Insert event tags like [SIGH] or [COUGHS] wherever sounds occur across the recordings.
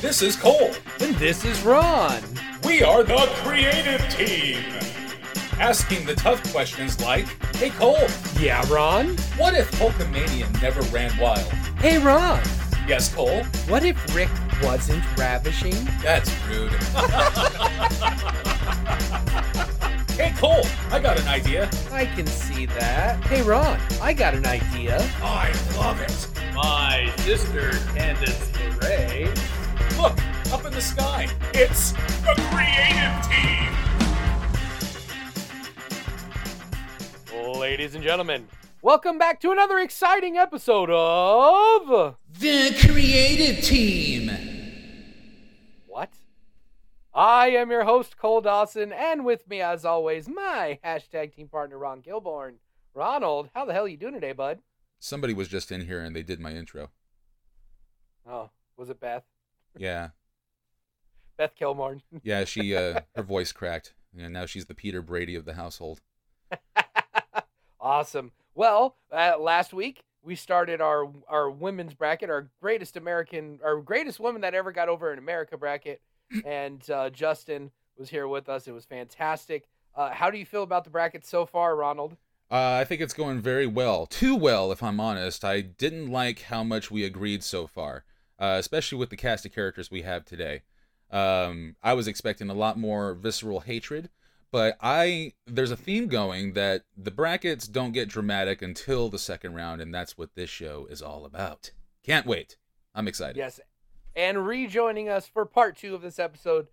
This is Cole. And this is Ron. We are the creative team. Asking the tough questions like, Hey Cole, Yeah, Ron? what if Hulkamania never ran wild? Hey, Ron. Yes, Cole? What if Rick wasn't ravishing? That's rude. hey Cole, I got an idea. I can see that. Hey, Ron, I got an idea. I love it. My sister, Candice LeRae. Look, up in the sky. It's the creative team. Ladies and gentlemen, welcome back to another exciting episode of. The creative team. What? I am your host, Cole Dawson, and with me, as always, my hashtag team partner, Ron Gilborn. Ronald, how the hell are you doing today, bud? Somebody was just in here and they did my intro. Oh, was it Beth? Yeah. Beth Kilmorn. [LAUGHS] Yeah, she uh her voice cracked. And now she's the Peter Brady of the household. [LAUGHS] awesome. Well, uh, last week we started our our women's bracket, our greatest American, our greatest woman that ever got over in America bracket, [CLEARS THROAT] and uh, Justin was here with us. It was fantastic. Uh, how do you feel about the bracket so far, Ronald? Uh, I think it's going very well. Too well, if I'm honest. I didn't like how much we agreed so far, uh, especially with the cast of characters we have today. Um, I was expecting a lot more visceral hatred, but I there's a theme going that the brackets don't get dramatic until the second round, and that's what this show is all about. Can't wait. I'm excited. Yes. And rejoining us for part two of this episode,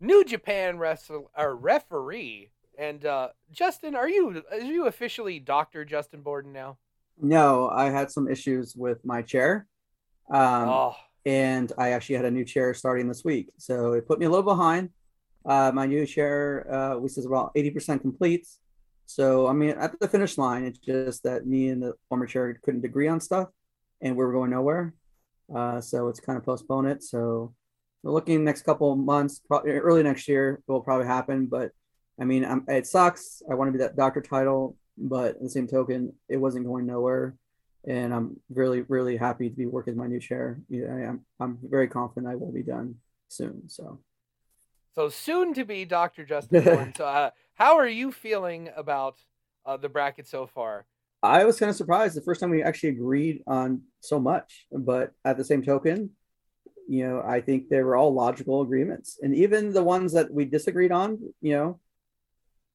New Japan wrestle, or referee. And uh, Justin, are you are you officially Doctor Justin Borden now? No, I had some issues with my chair. Um, oh, and I actually had a new chair starting this week. So it put me a little behind. Uh, my new chair, uh, we says about 80% complete. So, I mean, at the finish line, it's just that me and the former chair couldn't agree on stuff and we were going nowhere. Uh, so it's kind of postponed it. So we're looking next couple of months, probably early next year, it will probably happen. But I mean, I'm, it sucks. I want to be that doctor title, but at the same token, it wasn't going nowhere. And I'm really, really happy to be working my new chair. Yeah, I am, I'm very confident I will be done soon. So, so soon to be Doctor Justin so, uh, how are you feeling about uh, the bracket so far? I was kind of surprised the first time we actually agreed on so much, but at the same token, you know, I think they were all logical agreements, and even the ones that we disagreed on, you know,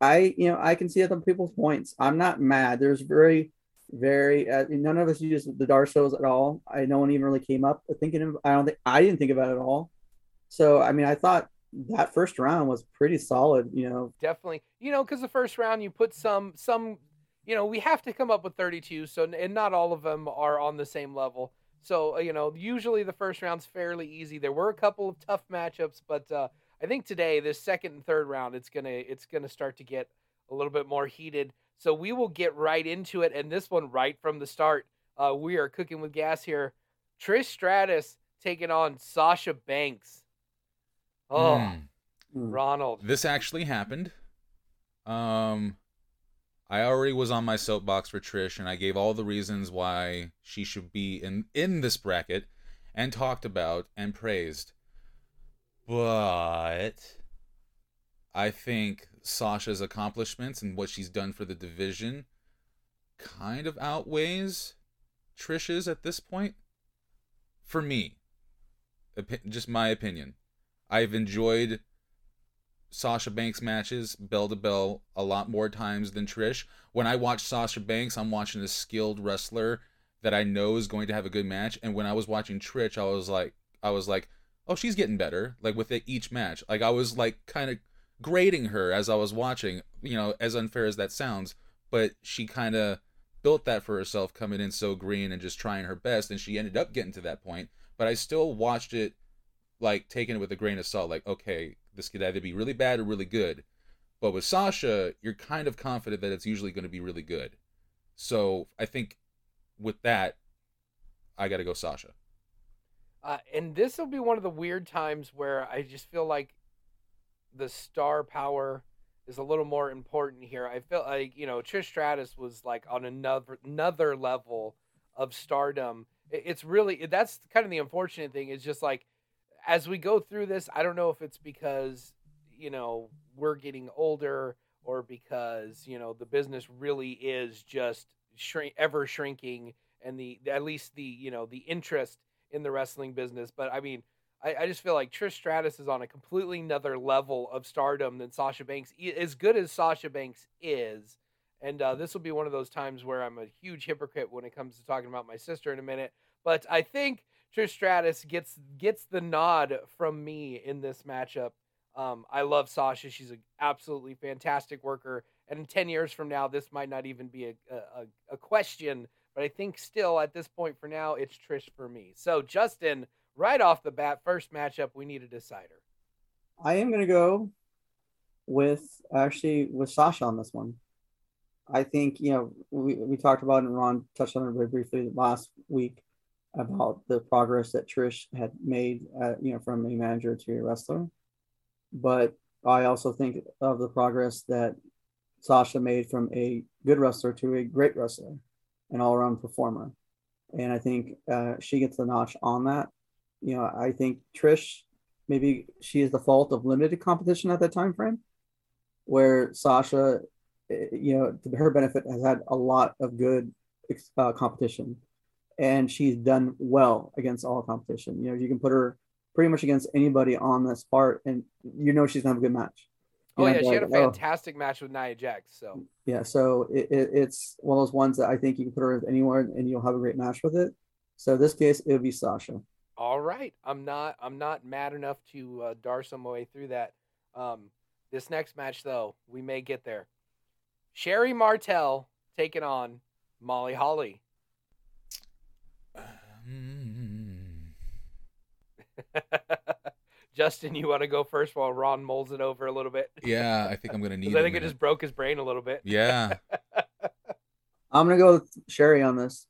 I, you know, I can see other people's points. I'm not mad. There's very, very, uh, none of us used the Darsows at all. I no one even really came up thinking of. I don't think I didn't think about it at all. So I mean, I thought that first round was pretty solid. You know, Definitely, you know, because the first round you put some some, you know, we have to come up with 32. So and not all of them are on the same level. So uh, you know, usually the first round's fairly easy. There were a couple of tough matchups, but uh, I think today, this second and third round, it's gonna it's gonna start to get a little bit more heated. So we will get right into it, and this one right from the start. Uh, we are cooking with gas here. Trish Stratus taking on Sasha Banks. Oh, Mm. Ronald. This actually happened. Um, I already was on my soapbox for Trish, and I gave all the reasons why she should be in in this bracket, and talked about and praised. But I think Sasha's accomplishments and what she's done for the division kind of outweighs Trish's at this point. For me, just my opinion. I've enjoyed Sasha Banks matches bell to bell a lot more times than Trish. When I watch Sasha Banks, I'm watching a skilled wrestler that I know is going to have a good match. And when I was watching Trish, I was like, I was like, oh, she's getting better. Like with it, each match, like I was like kind of grading her as I was watching. You know, as unfair as that sounds, but she kind of built that for herself, coming in so green and just trying her best, and she ended up getting to that point. But I still watched it like taking it with a grain of salt. Like, okay, this could either be really bad or really good. But with Sasha, you're kind of confident that it's usually going to be really good. So I think with that, I got to go Sasha. Uh, and this will be one of the weird times where I just feel like the star power is a little more important here. I feel like you know Trish Stratus was like on another another level of stardom. It- It's really that's kind of the unfortunate thing. Is just like as we go through this, I don't know if it's because you know we're getting older or because you know the business really is just shrink ever shrinking and the at least the you know the interest in the wrestling business but i mean I, I just feel like trish stratus is on a completely another level of stardom than sasha banks as good as sasha banks is and uh, this will be one of those times where i'm a huge hypocrite when it comes to talking about my sister in a minute but i think trish stratus gets gets the nod from me in this matchup um, I love Sasha. She's an absolutely fantastic worker. And in 10 years from now, this might not even be a, a, a question, but I think still at this point for now, it's Trish for me. So, Justin, right off the bat, first matchup, we need a decider. I am going to go with actually with Sasha on this one. I think, you know, we, we talked about and Ron touched on it very briefly last week about the progress that Trish had made, uh, you know, from a manager to a wrestler but I also think of the progress that Sasha made from a good wrestler to a great wrestler, an all around performer. And I think uh, she gets the notch on that. You know, I think Trish, maybe she is the fault of limited competition at that time frame, where Sasha, eh, you know, to her benefit, has had a lot of good uh, competition. And she's done well against all competition. You know, you can put her pretty much against anybody on this part, and you know she's gonna have a good match. You oh yeah, she like, had a fantastic oh. match with Nia Jax. So yeah, so it, it, it's one of those ones that I think you can put her with anywhere, and you'll have a great match with it. So this case, it would be Sasha. All right, I'm not I'm not mad enough to uh, dar some way through that. Um, this next match, though, we may get there. Sherri Martel taking on Molly Holly. Um... [LAUGHS] Justin, you want to go first while Ron mulls it over a little bit? [LAUGHS] Yeah, I think I'm gonna need. I think it just broke his brain a little bit. Yeah. [LAUGHS] I'm gonna go with Sherri on this.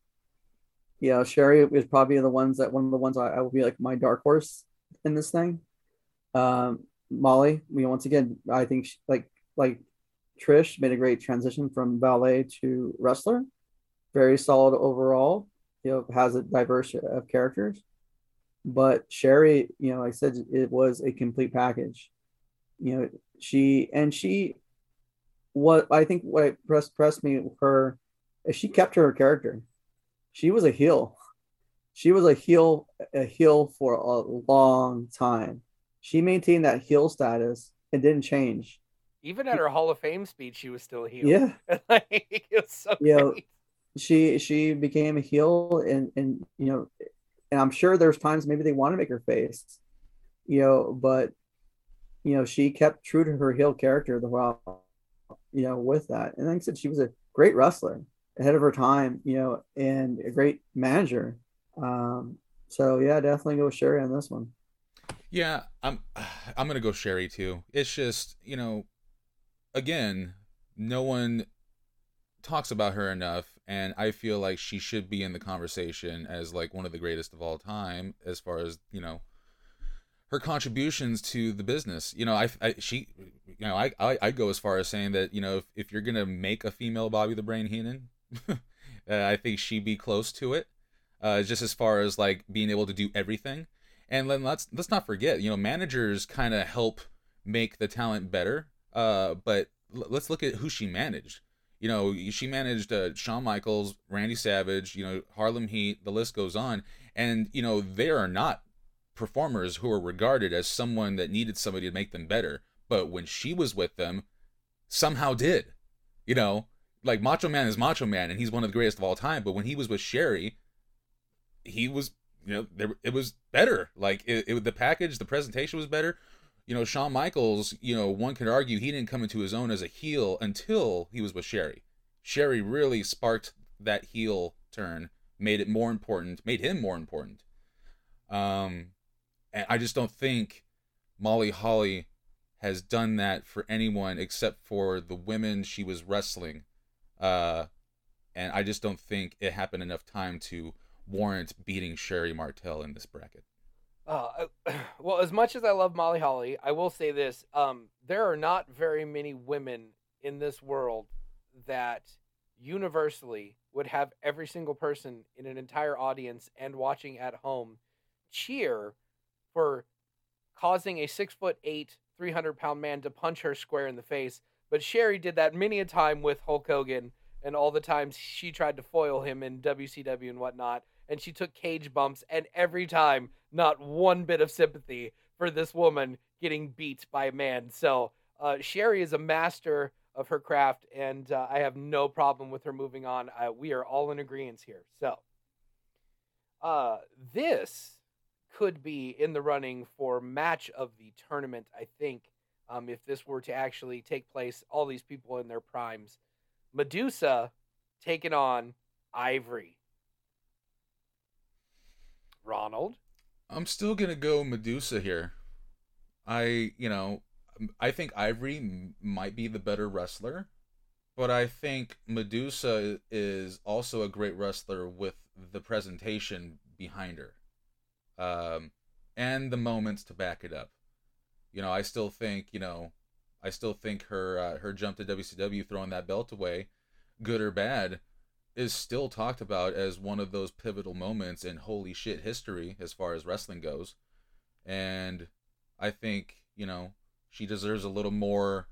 Yeah, Sherri is probably the ones that one of the ones I, I will be like my dark horse in this thing. Um, Molly, you know, once again, I think she, like like Trish made a great transition from ballet to wrestler. Very solid overall. You know, has a diverse of characters. But Sherri, you know, I said it was a complete package. You know, she and she what I think what pressed pressed me her is she kept her character. She was a heel. She was a heel a heel for a long time. She maintained that heel status and didn't change. Even at her Hall of Fame speech, she was still a heel. Yeah, [LAUGHS] like, it was so know, she she became a heel, and and you know, and I'm sure there's times maybe they want to make her face, you know, but you know, she kept true to her heel character the while, you know, with that. And like I said, she was a great wrestler ahead of her time, you know, and a great manager. Um, so yeah, definitely go with Sherri on this one. Yeah, I'm I'm gonna go Sherri too. It's just, you know, again, no one talks about her enough and I feel like she should be in the conversation as like one of the greatest of all time as far as you know her contributions to the business. You know, I, I she, you know, I, I I go as far as saying that you know if, if you're gonna make a female Bobby the Brain Heenan, [LAUGHS] uh, I think she'd be close to it. Uh, just as far as like being able to do everything, and then let's let's not forget, you know, managers kind of help make the talent better. Uh, but l- let's look at who she managed you know, she managed uh, Shawn Michaels, Randy Savage, you know, Harlem Heat, the list goes on. And, you know, they are not performers who are regarded as someone that needed somebody to make them better. But when she was with them, somehow did. You know, like Macho Man is Macho Man and he's one of the greatest of all time. But when he was with Sherri, he was, you know, there, it was better. Like it, it, the package, the presentation was better you know, Shawn Michaels, you know, one could argue he didn't come into his own as a heel until he was with Sherri. Sherri really sparked that heel turn, made it more important, made him more important. Um, and I just don't think Molly Holly has done that for anyone except for the women she was wrestling. Uh, and I just don't think it happened enough time to warrant beating Sherri Martel in this bracket. Uh, [CLEARS THROAT] well, as much as I love Molly Holly, I will say this: um, there are not very many women in this world that universally would have every single person in an entire audience and watching at home cheer for causing a six foot eight, 300 pound man to punch her square in the face. But Sherri did that many a time with Hulk Hogan and all the times she tried to foil him in WCW and whatnot. And she took cage bumps, and every time, not one bit of sympathy for this woman getting beat by a man. So uh, Sherri is a master of her craft, and uh, I have no problem with her moving on. Uh, we are all in agreement here. So uh, this could be in the running for match of the tournament, I think, um, if this were to actually take place, all these people in their primes. Medusa taking on Ivory. Ronald? I'm still gonna go Medusa here. I, you know, I think Ivory might be the better wrestler, but I think Medusa is also a great wrestler with the presentation behind her, um, and the moments to back it up. You know, I still think, you know, I still think her uh, her jump to WCW, throwing that belt away, good or bad, is still talked about as one of those pivotal moments in holy shit history as far as wrestling goes, and I think you know she deserves a little more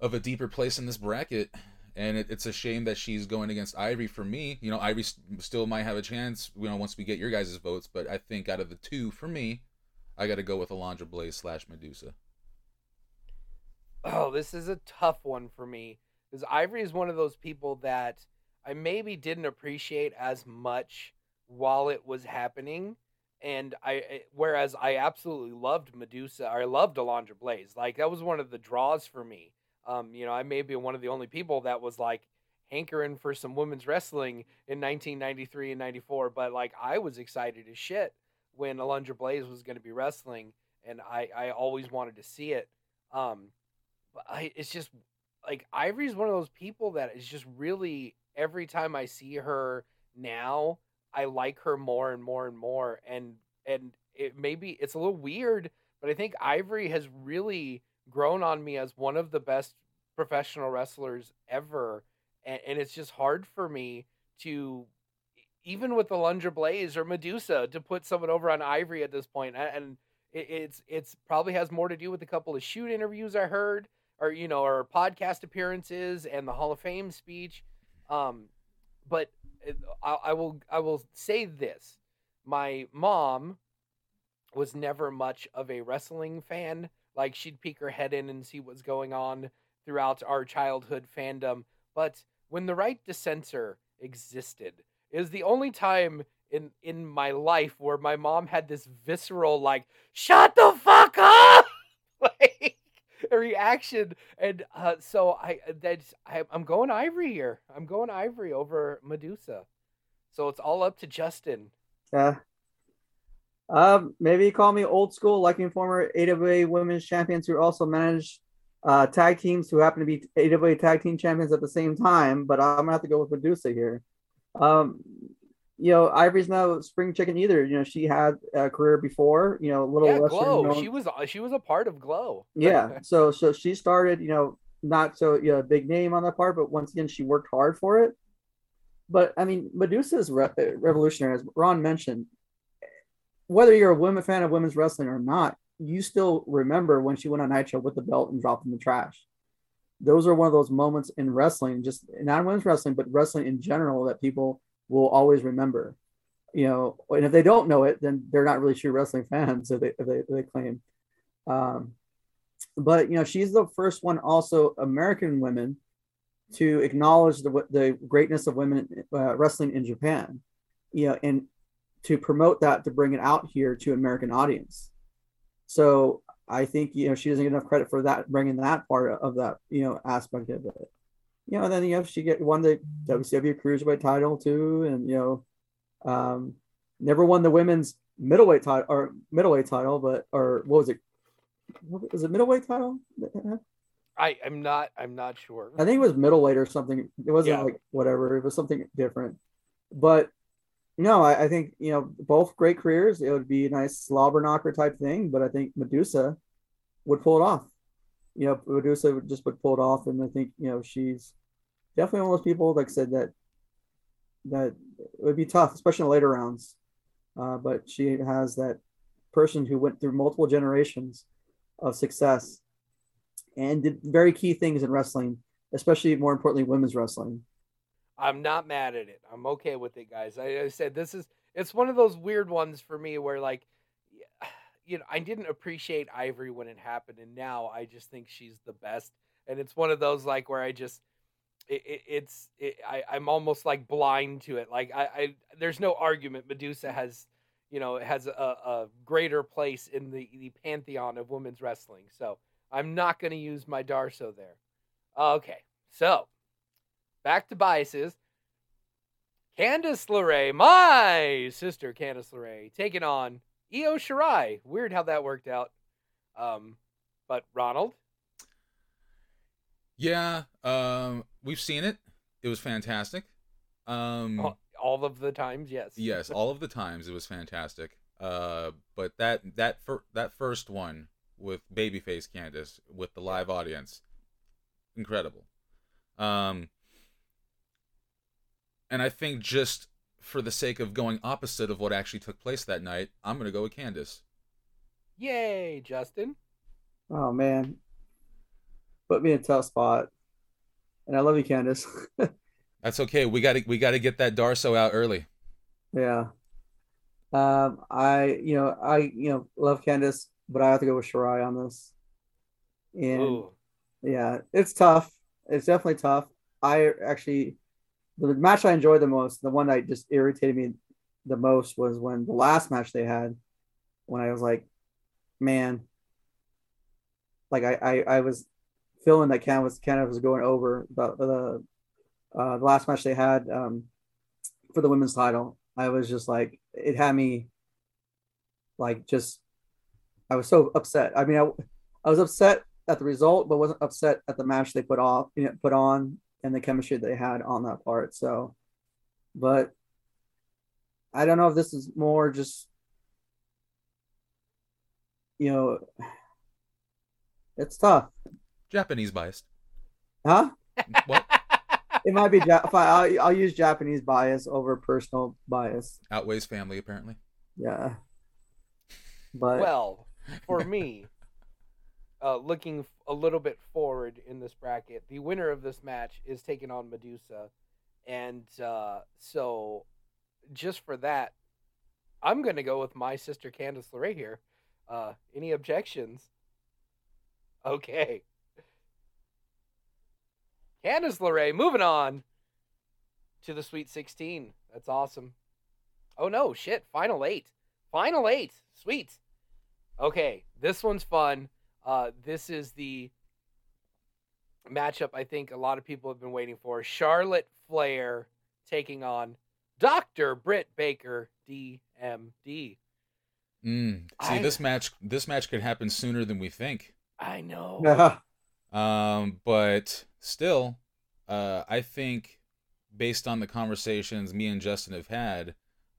of a deeper place in this bracket. And it, it's a shame that she's going against Ivory for me. You know, Ivory st- still might have a chance, you know, once we get your guys' votes. But I think out of the two, for me, I got to go with Alundra Blaze slash Medusa. Oh, this is a tough one for me because Ivory is one of those people that I maybe didn't appreciate as much while it was happening and I whereas I absolutely loved Medusa, I loved Alundra Blaze. Like that was one of the draws for me. Um, you know, I may be one of the only people that was like hankering for some women's wrestling in 1993 and 94, but like I was excited as shit when Alundra Blaze was going to be wrestling, and I I always wanted to see it. Um, but I it's just like Ivory's one of those people that is just really every time I see her now I like her more and more and more. And and it maybe it's a little weird, but I think Ivory has really grown on me as one of the best professional wrestlers ever. And, and it's just hard for me to even with Alundra Blaze or Medusa to put someone over on Ivory at this point. And it, it's it's probably has more to do with a couple of shoot interviews I heard, or you know, or podcast appearances and the Hall of Fame speech. Um, but I, I will I will say this: my mom was never much of a wrestling fan. Like she'd peek her head in and see what's going on throughout our childhood fandom. But when the Right to Censor existed, was the only time in in my life where my mom had this visceral like "shut the fuck up" [LAUGHS] like reaction, and uh, so I I, I'm going Ivory here. I'm going Ivory over Medusa. So it's all up to Justin. Yeah. Um, maybe call me old school, liking former AWA women's champions who also manage uh, tag teams who happen to be AWA tag team champions at the same time. But I'm gonna have to go with Medusa here. Um, you know, Ivory's no spring chicken either. You know, she had a career before. You know, a little yeah, Glow. Known. She was she was a part of Glow. yeah. So so she started. You know, not so you know big name on that part, but once again, she worked hard for it. But I mean, Medusa is re- revolutionary, as Ron mentioned. Whether you're a women fan of women's wrestling or not, you still remember when she went on Nitro with the belt and dropped in the trash. Those are one of those moments in wrestling, just not women's wrestling, but wrestling in general, that people will always remember. You know, and if they don't know it, then they're not really true wrestling fans. If they if they, if they claim. Um, but you know, she's the first one, also American women to acknowledge the the greatness of women uh, wrestling in Japan, you know, and to promote that to bring it out here to American audience. So I think you know she doesn't get enough credit for that bringing that part of that you know aspect of it. You know, and then you know she get won the WCW Cruiserweight title too, and you know, um, never won the women's middleweight title or middleweight title, but or what was it? What was it middleweight title? I I'm not. I'm not sure. I think it was middleweight or something. It wasn't yeah. like whatever. It was something different. But no, I, I, think you know both great careers. It would be a nice slobber knocker type thing, but I think Medusa would pull it off. You know, Medusa would just would pull it off, and I think you know she's definitely one of those people like I said that that it would be tough, especially in later rounds. Uh, but she has that person who went through multiple generations of success and did very key things in wrestling, especially more importantly, women's wrestling. I'm not mad at it. I'm okay with it, guys. I, I said this is it's one of those weird ones for me where like [SIGHS] you know, I didn't appreciate Ivory when it happened, and now I just think she's the best. And it's one of those like where I just, it, it, it's, it, I, I'm almost like blind to it. Like I, I, there's no argument. Medusa has, you know, has a, a greater place in the the pantheon of women's wrestling. So I'm not going to use my Darsow there. Okay, so back to biases. Candice LeRae, my sister Candice LeRae, taking on Io Shirai. Weird how that worked out. Um, but Ronald. Yeah, um, we've seen it. It was fantastic. Um, all, all of the times, yes. yes, all of the times it was fantastic. Uh, but that that fir- that first one with babyface Candice with the live audience, incredible. Um, and I think just for the sake of going opposite of what actually took place that night, I'm going to go with Candice. Yay, Justin. Oh man, put me in a tough spot. And I love you, Candice. [LAUGHS] That's okay. We got to we got to get that Darsow out early. yeah. Um, I you know I you know love Candice, but I have to go with Shirai on this. And Ooh. yeah, it's tough. It's definitely tough. I actually the match I enjoyed the most, the one that just irritated me the most was when the last match they had, when I was like, man, like I I, I was feeling that Canada was Canada was going over the the uh, the last match they had um, for the women's title. I was just like, it had me like just I was so upset. I mean, I, I was upset at the result, but wasn't upset at the match they put off, you know, put on and the chemistry they had on that part. So, but I don't know if this is more just, you know, it's tough, Japanese biased. huh? [LAUGHS] What It might be. Ja- I'll, I'll use Japanese bias over personal bias. outweighs family apparently. Yeah, but Well, for [LAUGHS] me, uh, looking a little bit forward in this bracket, the winner of this match is taking on Medusa, and uh, so just for that, I'm going to go with my sister Candice LeRae here. Uh, any objections? Okay. Candice LeRae, moving on to the Sweet 16. That's awesome. Oh no, shit. Final eight. Final eight. Sweet. Okay, this one's fun. Uh, this is the matchup I think a lot of people have been waiting for. Charlotte Flair taking on Dr. Britt Baker, DMD. Mm. See, I- this match this match could happen sooner than we think. I know. [LAUGHS] yeah, Um, but still, uh, I think based on the conversations me and Justin have had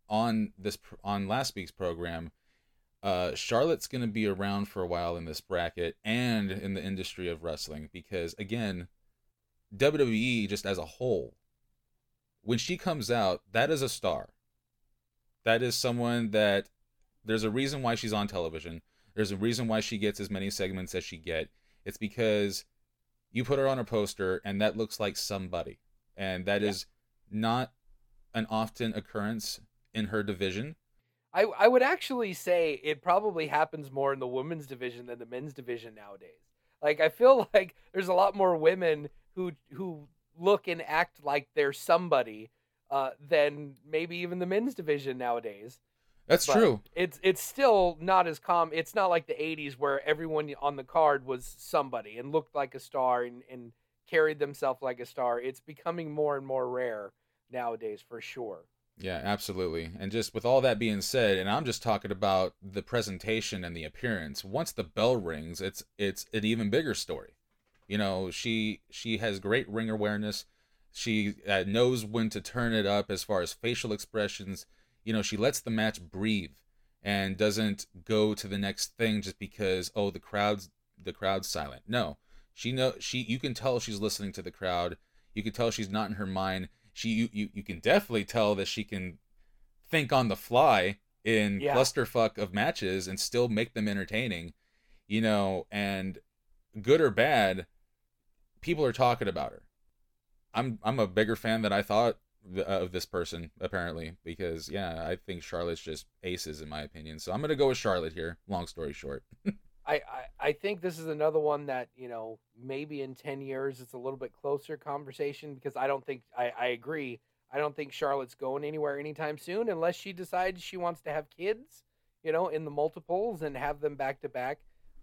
on this on last week's program, uh, Charlotte's going to be around for a while in this bracket and in the industry of wrestling because again, WWE just as a whole, when she comes out, that is a star. That is someone that there's a reason why she's on television. There's a reason why she gets as many segments as she get. It's because you put her on a poster and that looks like somebody. And that is not an often occurrence in her division. I, I would actually say it probably happens more in the women's division than the men's division nowadays. Like I feel [LAUGHS] like there's a lot more women who who look and act like they're somebody uh, than maybe even the men's division nowadays. That's But true. It's it's still not as calm. It's not like the '80s where everyone on the card was somebody and looked like a star and, and carried themselves like a star. It's becoming more and more rare nowadays, for sure. Yeah, absolutely. And just with all that being said, and I'm just talking about the presentation and the appearance. Once the bell rings, it's it's an even bigger story. You know, she she has great ring awareness. She uh, knows when to turn it up as far as facial expressions. You know, she lets the match breathe and doesn't go to the next thing just because oh the crowd's the crowd's silent. No, she know she you can tell she's listening to the crowd. You can tell she's not in her mind she you, you, you can definitely tell that she can think on the fly in Yeah. clusterfuck of matches and still make them entertaining, you know, and good or bad, people are talking about her. I'm I'm a bigger fan than I thought uh, of this person apparently because yeah, I think Charlotte's just aces in my opinion. So I'm gonna go with Charlotte here. Long story short. [LAUGHS] I, I, think this is another one that you know maybe in 10 years it's a little bit closer conversation because i don't think I, I agree. I don't think charlotte's going anywhere anytime soon unless she decides she wants to have kids you know in the multiples and have them back to back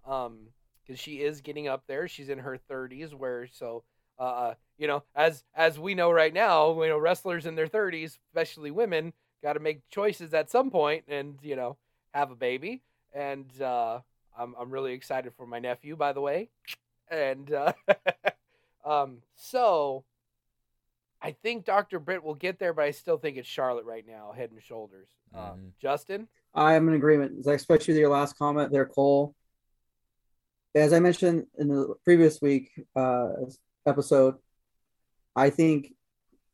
um because she is getting up there. She's in her 30s where so uh you know as as we know right now you know wrestlers in their 30s especially women got to make choices at some point and you know have a baby and uh I'm I'm really excited for my nephew, by the way, and uh, [LAUGHS] um, so I think Dr. Britt will get there, but I still think it's Charlotte right now, head and shoulders. Um, Mhm. Justin, I am in agreement, especially your last comment there, Cole. As I mentioned in the previous week uh, episode, I think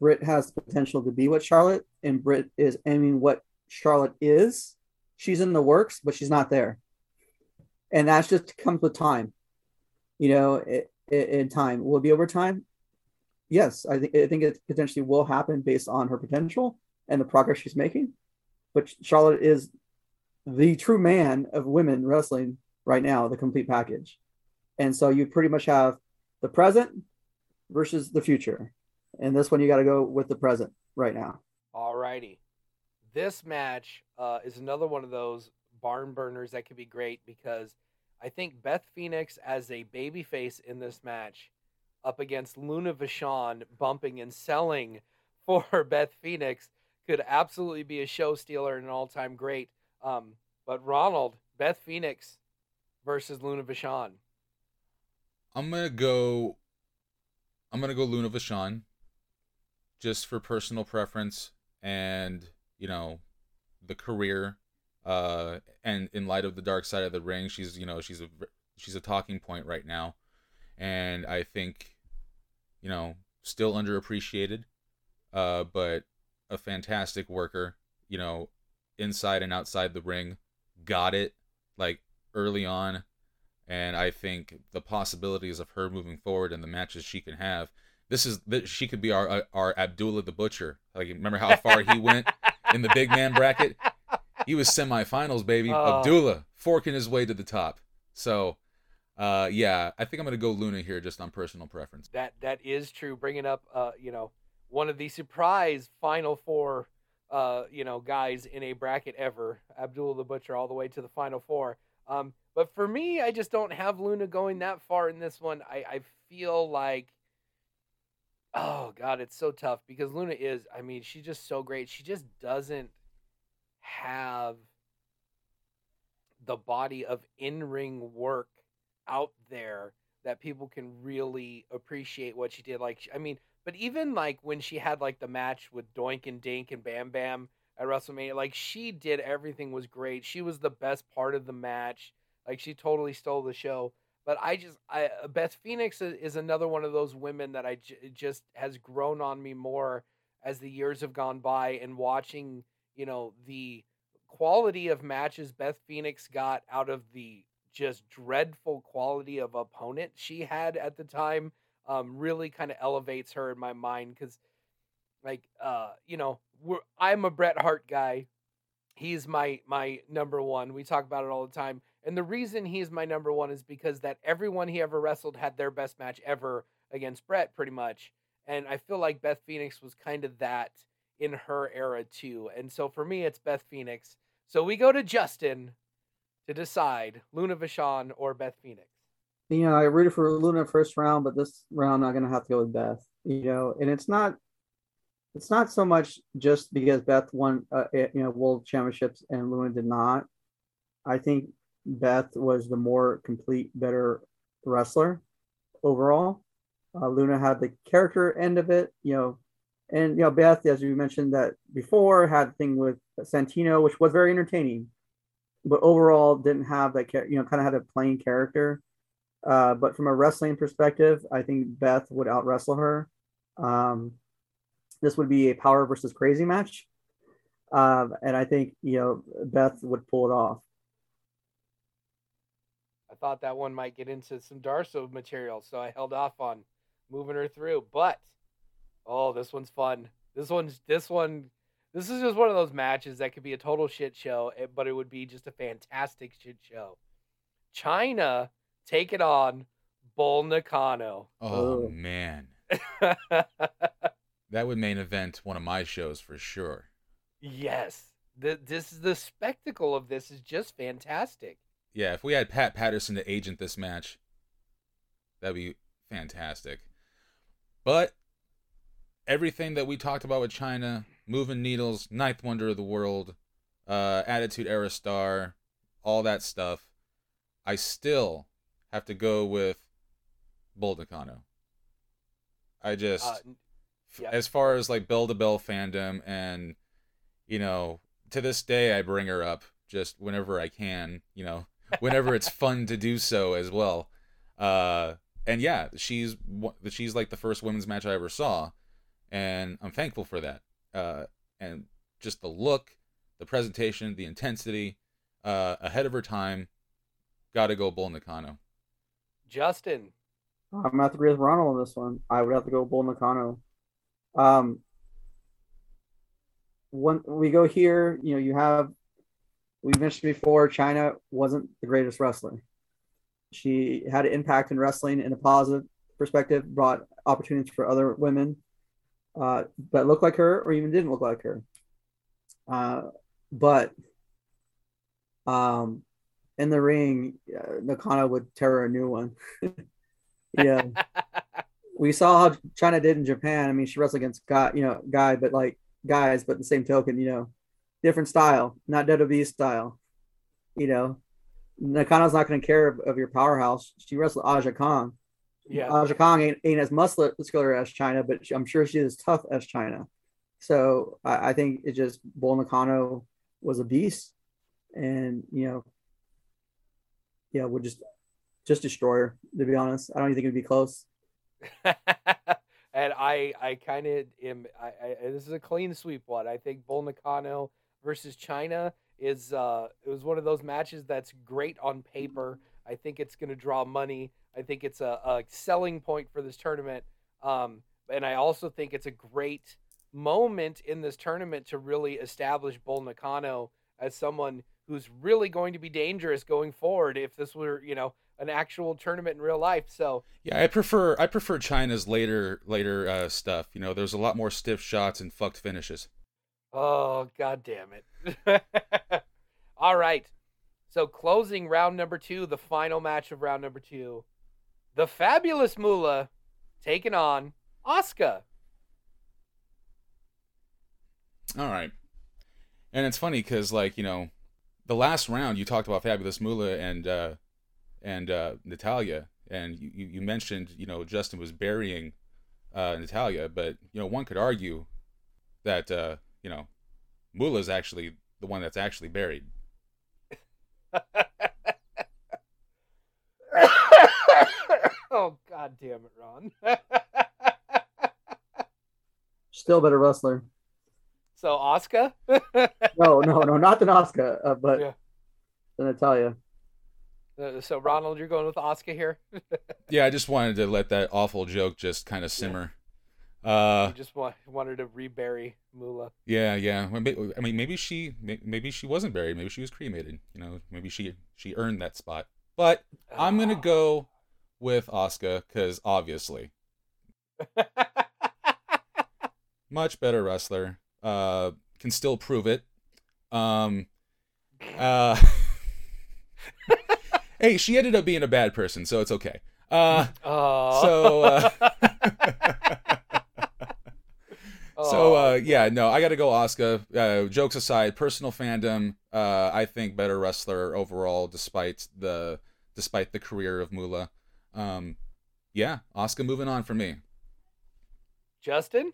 Britt has the potential to be what Charlotte, and Britt is aiming what Charlotte is. She's in the works, but she's not there, and that's just comes with time. You know, it, it, in time will be over time. Yes, I think I think it potentially will happen based on her potential and the progress she's making. But Charlotte is the true man of women wrestling right now, the complete package. And so you pretty much have the present versus the future. And this one you got to go with the present right now. all righty this match uh, is another one of those barn burners that could be great because I think Beth Phoenix as a babyface in this match up against Luna Vachon bumping and selling [LAUGHS] for [LAUGHS] Beth Phoenix could absolutely be a show stealer and an all time great. Um, but Ronald, Beth Phoenix versus Luna Vachon. I'm gonna go. I'm gonna go Luna Vachon, just for personal preference and you know, the career, uh, and in light of the dark side of the ring, she's you know she's a she's a talking point right now, and I think, you know, still underappreciated, uh, but a fantastic worker. You know, inside and outside the ring, got it like early on and I think the possibilities of her moving forward and the matches she can have. This is that she could be our our Abdullah the Butcher. Like remember how far he went in the big man bracket? He was semifinals, baby. Oh. Abdullah forking his way to the top. So, uh, yeah, I think I'm gonna go Luna here just on personal preference. That that is true. Bringing up, uh, you know, one of the surprise Final Four, uh, you know, guys in a bracket ever, Abdullah the Butcher, all the way to the Final Four. Um, but for me, I just don't have Luna going that far in this one. I I feel like, oh God, it's so tough because Luna is. I mean, she's just so great. She just doesn't have the body of in-ring work out there that people can really appreciate what she did. Like, I mean, but even like when she had like the match with Doink and Dink and Bam Bam at WrestleMania, like she did everything was great. She was the best part of the match. Like she totally stole the show. But I just, I uh, Beth Phoenix is, is another one of those women that I j- just has grown on me more as the years have gone by and watching, you know, the quality of matches Beth Phoenix got out of the just dreadful quality of opponent she had at the time um, really kind of elevates her in my mind because like uh you know i'm a bret hart guy. He's my my number one. We talk about it all the time. And the reason he's my number one is because that everyone he ever wrestled had their best match ever against bret pretty much. And i feel like beth phoenix was kind of that in her era too and so for me it's beth phoenix so we go to justin to decide Luna Vachon or Beth Phoenix. You know, I rooted for Luna first round, but this round I'm gonna have to go with Beth. You know, and it's not it's not so much just because Beth won uh, you know world championships and Luna did not. I think Beth was the more complete, better wrestler overall. Uh, Luna had the character end of it, you know, and you know Beth, as we mentioned that before, had the thing with Santino, which was very entertaining but overall didn't have that char- you know kind of had a plain character uh, but from a wrestling perspective i think beth would out wrestle her um, this would be a power versus crazy match um, and I think you know Beth would pull it off. I thought that one might get into some Darsow material, so I held off on moving her through. But oh, this one's fun. This one's this one. This is just one of those matches that could be a total shit show, eh, but it would be just a fantastic shit show. Chyna take it on Bull Nakano. Oh Oh. man, [LAUGHS] that would main event one of my shows for sure. yes, the, this is the spectacle of this is just fantastic. Yeah, if we had Pat Patterson to agent this match, that'd be fantastic. But everything that we talked about with Chyna, moving needles, ninth wonder of the world, uh, attitude era star, all that stuff, I still have to go with Bull Nakano. I just, Uh, yeah. as far as like bell to bell fandom, and you know, to this day, I bring her up just whenever I can. You know, whenever it's [LAUGHS] fun to do so as well. Uh, and yeah, she's she's like the first women's match I ever saw, and I'm thankful for that. Uh, and just the look, the presentation, the intensity, uh, ahead of her time. Got to go Bull Nakano. Justin, I'm gonna have to agree with Ronald on this one. I would have to go Bull Nakano. Um, when we go here, you know, you have we mentioned before, Chyna wasn't the greatest wrestler. She had an impact in wrestling in a positive perspective, brought opportunities for other women uh, that looked like her or even didn't look like her. Uh, but um, in the ring, uh, Nakano would tear a new one. [LAUGHS] yeah [LAUGHS] we saw how Chyna did in Japan. I mean, she wrestled against guy, you know, guy, but like guys, but the same token, you know, different style, not WWE style. You know, Nakano's not going to care of, of your powerhouse. She wrestled Aja Kong. Yeah, Aja Kong ain't, ain't as muscular as Chyna, but I'm sure she's as tough as Chyna. So I, I think it just Bull Nakano was a beast, and you know, yeah, would just just destroy her. To be honest, I don't even think it'd be close. [LAUGHS] and I I kind of am. I, I this is a clean sweep one. I think Bull Nakano versus Chyna is uh it was one of those matches that's great on paper. I think it's going to draw money. I think it's a, a selling point for this tournament. Um, and I also think it's a great moment in this tournament to really establish Bull Nakano as someone who's really going to be dangerous going forward if this were, you know, an actual tournament in real life. So, Yeah, I prefer I prefer Chyna's later later uh, stuff. You know, there's a lot more stiff shots and fucked finishes. Oh, god damn it. [LAUGHS] All right. So closing round number two, the final match of round number two. The fabulous Moolah taking on Asuka. All right. And it's funny because, like, you know, the last round you talked about Fabulous Moolah and uh, and uh, Natalya, and you, you you mentioned, you know, Justin was burying uh, Natalya, but you know, one could argue that uh, you know, Moolah's actually the one that's actually buried. [LAUGHS] oh god damn it, Ron. [LAUGHS] Still a better wrestler. so Oscar? [LAUGHS] No, no, no, not the Oscar, uh, but Yeah. the Natalya. Uh, so Ronald, you're going with Oscar here? Yeah, I just wanted to let that awful joke just kind of simmer. Uh, just want, wanted to rebury Moolah. Yeah, yeah. I mean, maybe she, maybe she wasn't buried. Maybe she was cremated. You know, maybe she she earned that spot. But I'm gonna go with Asuka because obviously, [LAUGHS] much better wrestler. Uh, can still prove it. Um, uh, [LAUGHS] hey, she ended up being a bad person, so it's okay. Uh, [LAUGHS] Oh. so. Uh, So Oh, uh, yeah, no, I got to go Oscar. Uh, jokes aside, personal fandom. Uh, I think better wrestler overall, despite the despite the career of Moolah. Um, yeah, Oscar moving on for me. Justin?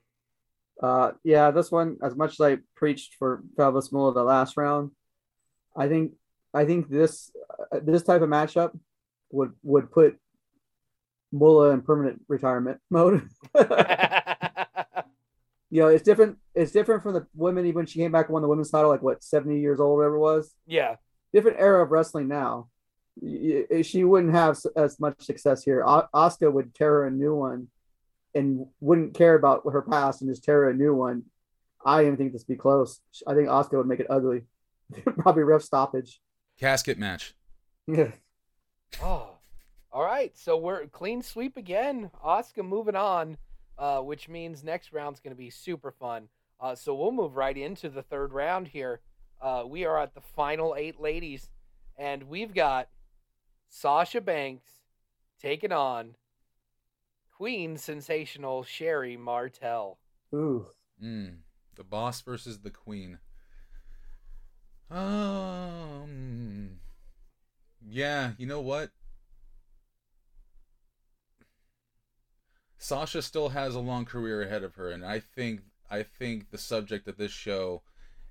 Uh, yeah, this one, as much as I preached for Fabulous Moolah the last round, I think, I think this uh, this type of matchup would would put Moolah in permanent retirement mode. [LAUGHS] [LAUGHS] you know, it's different. It's different from the women even when she came back and won the women's title, like what seventy years old, whatever it was. Yeah. Different era of wrestling now. Y- y- She wouldn't have as much success here. Oscar would tear her a new one, and wouldn't care about her past and just tear her a new one. I even think this would be close. I think Oscar would make it ugly. [LAUGHS] Probably ref stoppage. Casket match. Yeah. Oh, all right. So we're clean sweep again. Oscar moving on, uh, which means next round's going to be super fun. Uh, so we'll move right into the third round here. Uh, we are at the final eight ladies, and we've got Sasha Banks taking on Queen Sensational Sherri Martel. Ooh. Mm, the boss versus the queen. Um. Yeah, you know what? Sasha still has a long career ahead of her, and I think I think the subject of this show,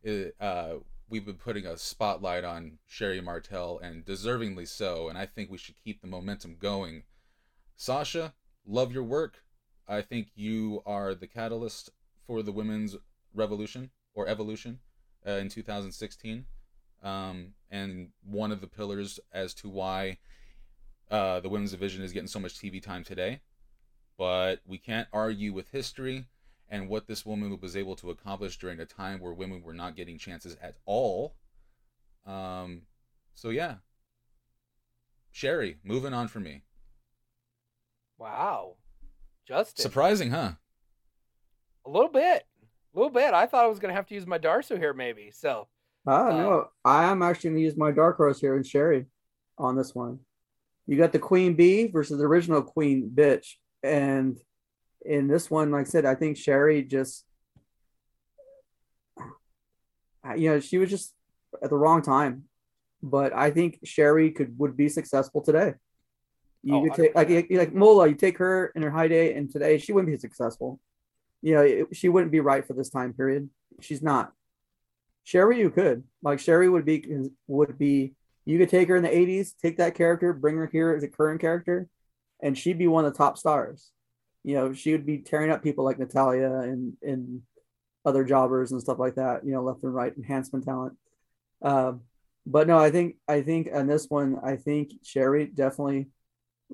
is, uh, we've been putting a spotlight on Sherri Martel, and deservingly so. And I think we should keep the momentum going. Sasha, love your work. I think you are the catalyst for the women's revolution or evolution uh, in 2016, um, and one of the pillars as to why uh, the women's division is getting so much TV time today. But we can't argue with history and what this woman was able to accomplish during a time where women were not getting chances at all. Um, so yeah, Sherri, moving on for me. Wow, Justin. Surprising, huh? A little bit, a little bit. I thought I was going to have to use my Darsow here, maybe. So Ah, Uh, no, I am actually going to use my dark horse here in Sherri on this one. You got the Queen Bee versus the original Queen Bitch. And in this one, like I said, I think Sherri just, you know, she was just at the wrong time. But I think Sherri could would be successful today. You Oh, could take like 100%. like Moolah, you take her in her high day, and today she wouldn't be successful. You know, it- she wouldn't be right for this time period. She's not. Sherri, you could like Sherri would be would be you could take her in the 80s, take that character, bring her here as a current character, and she'd be one of the top stars. You know, she would be tearing up people like Natalya and and other jobbers and stuff like that. You know, left and right enhancement talent. Um, but no, I think I think on this one, I think Sherri definitely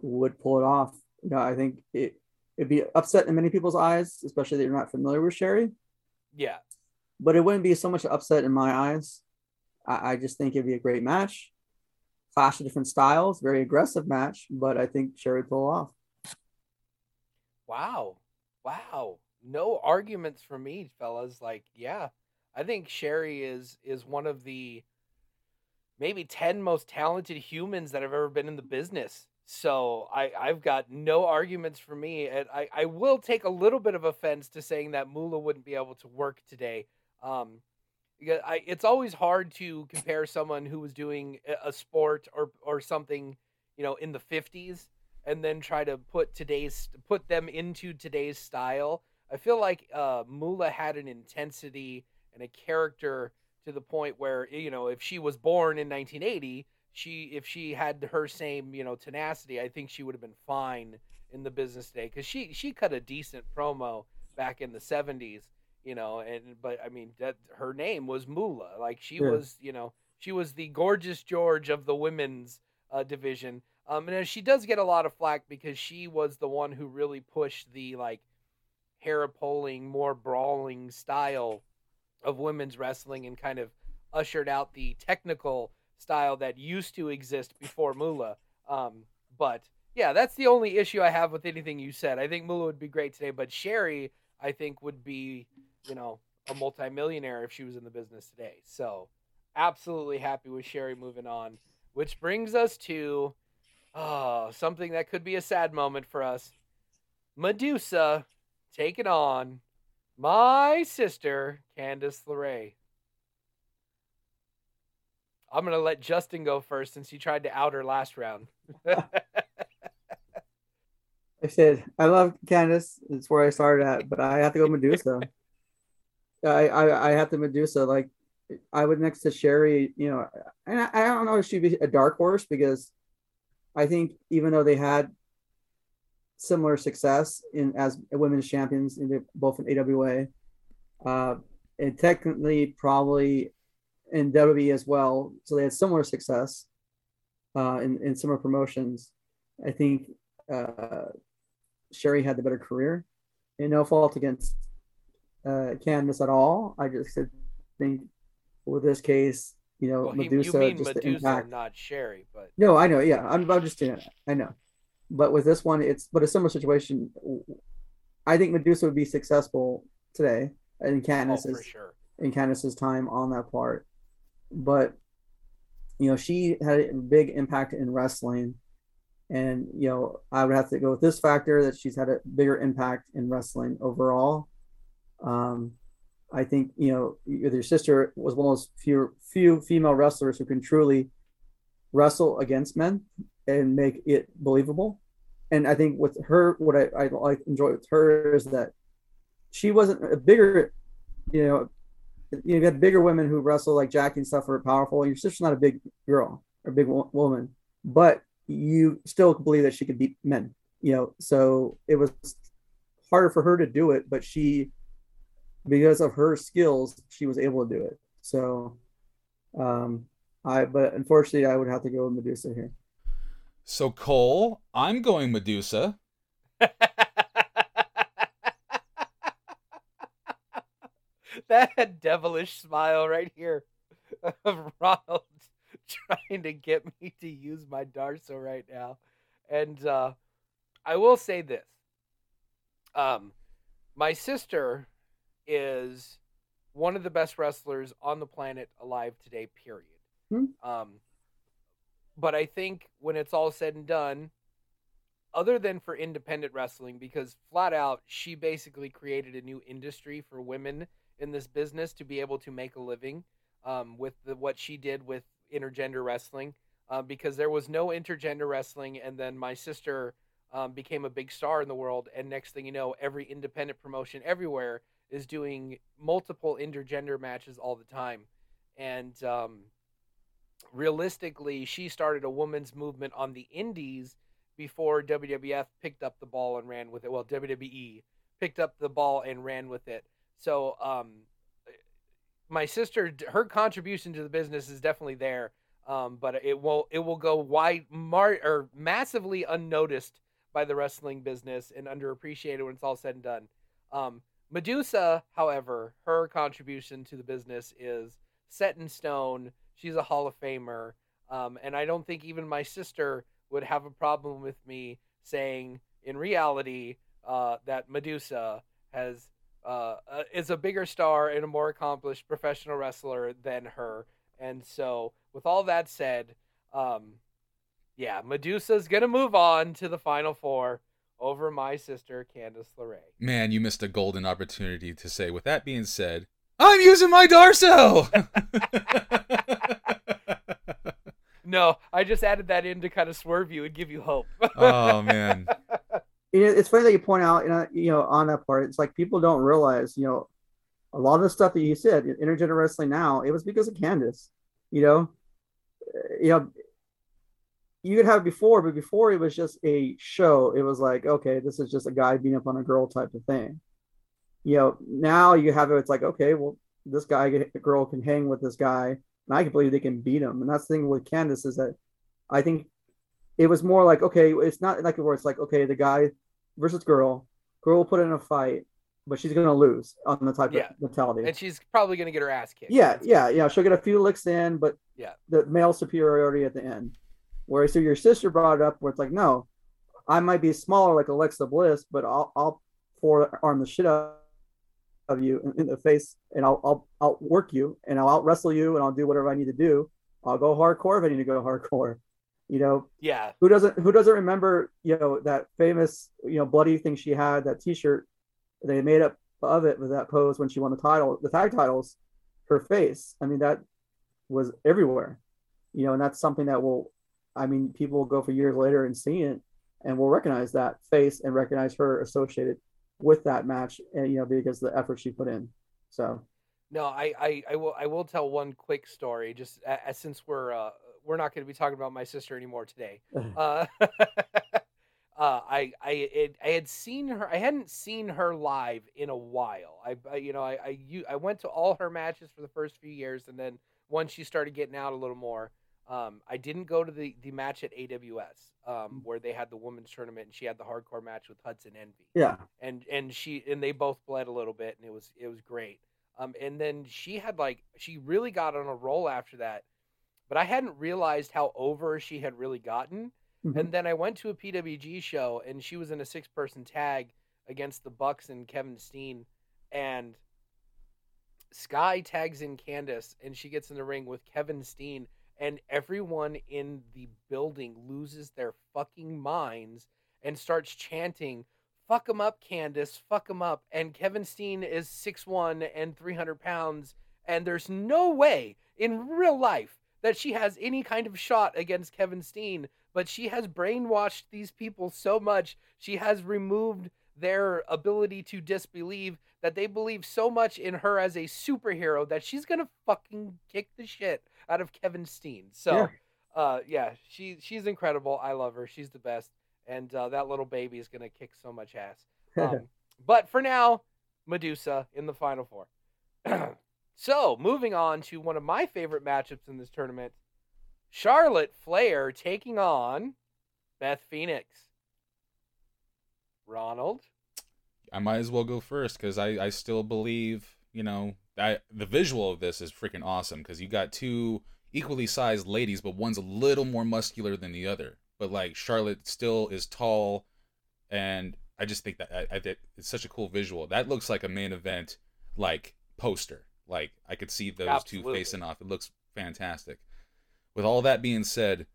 would pull it off. You know, I think it it'd be upset in many people's eyes, especially that you're not familiar with Sherri yeah, but it wouldn't be so much upset in my eyes. I, I just think it'd be a great match. Clash of different styles, very aggressive match, but I think Sherri would pull off. Wow. Wow. No arguments from me, fellas. Like, yeah. I think Sherri is is one of the maybe 10 most talented humans that have ever been in the business. So I, I've got no arguments for me. And I, I will take a little bit of offense to saying that Moolah wouldn't be able to work today. Um, I, it's always hard to compare someone who was doing a- sport or, or something, you know, in the 50s and then try to put today's put them into today's style. I feel like uh, Moolah had an intensity and a character to the point where you know if she was born in 1980, she if she had her same you know tenacity, I think she would have been fine in the business today because she she cut a decent promo back in the 70s, you know, and but I mean that her name was Moolah, like she Yeah. was you know she was the gorgeous George of the women's uh, division. Um, and she does get a lot of flack because she was the one who really pushed the like hair pulling, more brawling style of women's wrestling and kind of ushered out the technical style that used to exist before Moolah. Um, but yeah, that's the only issue I have with anything you said. I think Moolah would be great today, but Sherri, I think, would be, you know, a multimillionaire if she was in the business today. So absolutely happy with Sherri moving on. Which brings us to oh, something that could be a sad moment for us. Medusa taking on my sister, Candice LeRae. I'm going to let Justin go first since he tried to out her last round. [LAUGHS] I said I love Candice. It's where I started at, but I have to go Medusa. [LAUGHS] I, I I have to Medusa. Like I would next to Sherri. You know, and I, I don't know if she'd be a dark horse because I think even though they had similar success in as women's champions, in the, both in AWA uh, and technically probably in WWE as well. So they had similar success uh, in in similar promotions. I think uh, Sherri had the better career. And no fault against uh, Candice at all. I just think with this case, you know, Well, Medusa you mean just the impact. not Sherri, but No, I know. Yeah, I'm, I'm just doing it. I know, but with this one, it's but a similar situation. I think Medusa would be successful today in oh, Candice's for sure. in Candice's time on that part, but you know she had a big impact in wrestling, and you know I would have to go with this factor that she's had a bigger impact in wrestling overall. Um, I think you know your sister was one of those few few female wrestlers who can truly wrestle against men and make it believable. And I think with her, what I, I like enjoy with her is that she wasn't a bigger, you know, you had bigger women who wrestle like Jackie and stuff are powerful. Your sister's not a big girl or big wo- woman, but you still believe that she could beat men, you know. So it was harder for her to do it, but she, because of her skills, she was able to do it. So, um, I but unfortunately, I would have to go with Medusa here. So Cole, I'm going Medusa. [LAUGHS] that devilish smile right here of Ronald [LAUGHS] trying to get me to use my Darsow right now. And uh, I will say this. Um, my sister is one of the best wrestlers on the planet alive today, period. Hmm. Um, but I think when it's all said and done, other than for independent wrestling, because flat out, she basically created a new industry for women in this business to be able to make a living um, with the, what she did with intergender wrestling. Uh, because there was no intergender wrestling, and then my sister um, became a big star in the world. And next thing you know, every independent promotion everywhere is doing multiple intergender matches all the time. And um, realistically, she started a women's movement on the indies before WWF picked up the ball and ran with it. Well, WWE picked up the ball and ran with it. So, um, my sister, her contribution to the business is definitely there, um, but it will it will go wide, mar- or massively unnoticed by the wrestling business and underappreciated when it's all said and done. Um, Medusa, however, her contribution to the business is set in stone. She's a Hall of Famer, um, and I don't think even my sister would have a problem with me saying, in reality, uh, that Medusa has uh, uh, is a bigger star and a more accomplished professional wrestler than her. And so, with all that said, um, yeah, Medusa's gonna move on to the final four over my sister Candice LeRae. Man, you missed a golden opportunity to say. With that being said, I'm using my Darsow. [LAUGHS] No, I just added that in to kind of swerve you and give you hope. [LAUGHS] oh man, [LAUGHS] You know, it's funny that you point out, you know, you know, on that part. It's like people don't realize, you know, a lot of the stuff that you said, intergender wrestling now, it was because of Candice. You know, Uh, you know, you could have before, but before it was just a show. It was like, okay, this is just a guy beating up on a girl type of thing. You know, now you have it. It's like, okay, well, this guy, the girl can hang with this guy, and I can believe they can beat him. And that's the thing with Candice is that I think it was more like, okay, it's not like where it's like, okay, the guy versus girl, girl will put in a fight, but she's gonna lose on the type Yeah. of mentality. and she's probably gonna get her ass kicked. Yeah, yeah, yeah. She'll get a few licks in, but Yeah. the male superiority at the end. Whereas so your sister brought it up where it's like, no, I might be smaller like Alexa Bliss, but I'll I'll forearm the shit out of you in, the face, and I'll I'll I'll work you, and I'll out wrestle you, and I'll do whatever I need to do. I'll go hardcore if I need to go hardcore. You know, yeah, who doesn't who doesn't remember you know that famous you know bloody thing she had that T-shirt they made up of it with that pose when she won the title the tag titles her face I mean that was everywhere you know and that's something that will I mean people will go for years later and see it and will recognize that face and recognize her associated with that match and you know because of the effort she put in so No, I, I, I will I will tell one quick story just uh, since we're uh, we're not going to be talking about my sister anymore today. [LAUGHS] Uh, [LAUGHS] Uh, I I it, I had seen her. I hadn't seen her live in a while. I, I you know I I u- I went to all her matches for the first few years, and then once she started getting out a little more, um, I didn't go to the the match at AWS, um, where they had the women's tournament, and she had the hardcore match with Hudson Envy Yeah. and and she and they both bled a little bit and it was it was great um and then she had like she really got on a roll after that but i hadn't realized how over she had really gotten Mhm. and then i went to a pwg show and she was in a six person tag against the bucks and kevin steen and sky tags in candice and she gets in the ring with kevin steen and everyone in the building loses their fucking minds and starts chanting fuck him up, Candice, fuck him up. And Kevin Steen is 6'1 and 300 pounds, and there's no way in real life that she has any kind of shot against Kevin Steen, but she has brainwashed these people so much, she has removed their ability to disbelieve that they believe so much in her as a superhero that she's gonna fucking kick the shit out of Kevin Steen. So Yeah. uh yeah, she she's incredible. I love her. She's the best and uh, that little baby is gonna kick so much ass. [LAUGHS] Um, but for now, Medusa in the final four. [CLEARS THROAT] so moving on to one of my favorite matchups in this tournament, Charlotte Flair taking on Beth Phoenix. Ronald, I might as well go first because I, I still believe, you know, I, the visual of this is freaking awesome because you got two equally sized ladies, but one's a little more muscular than the other. But like Charlotte still is tall, and I just think that I, I think it's such a cool visual. That looks like a main event like poster. Like I could see those Absolutely. two facing off. It looks fantastic. With all that being said,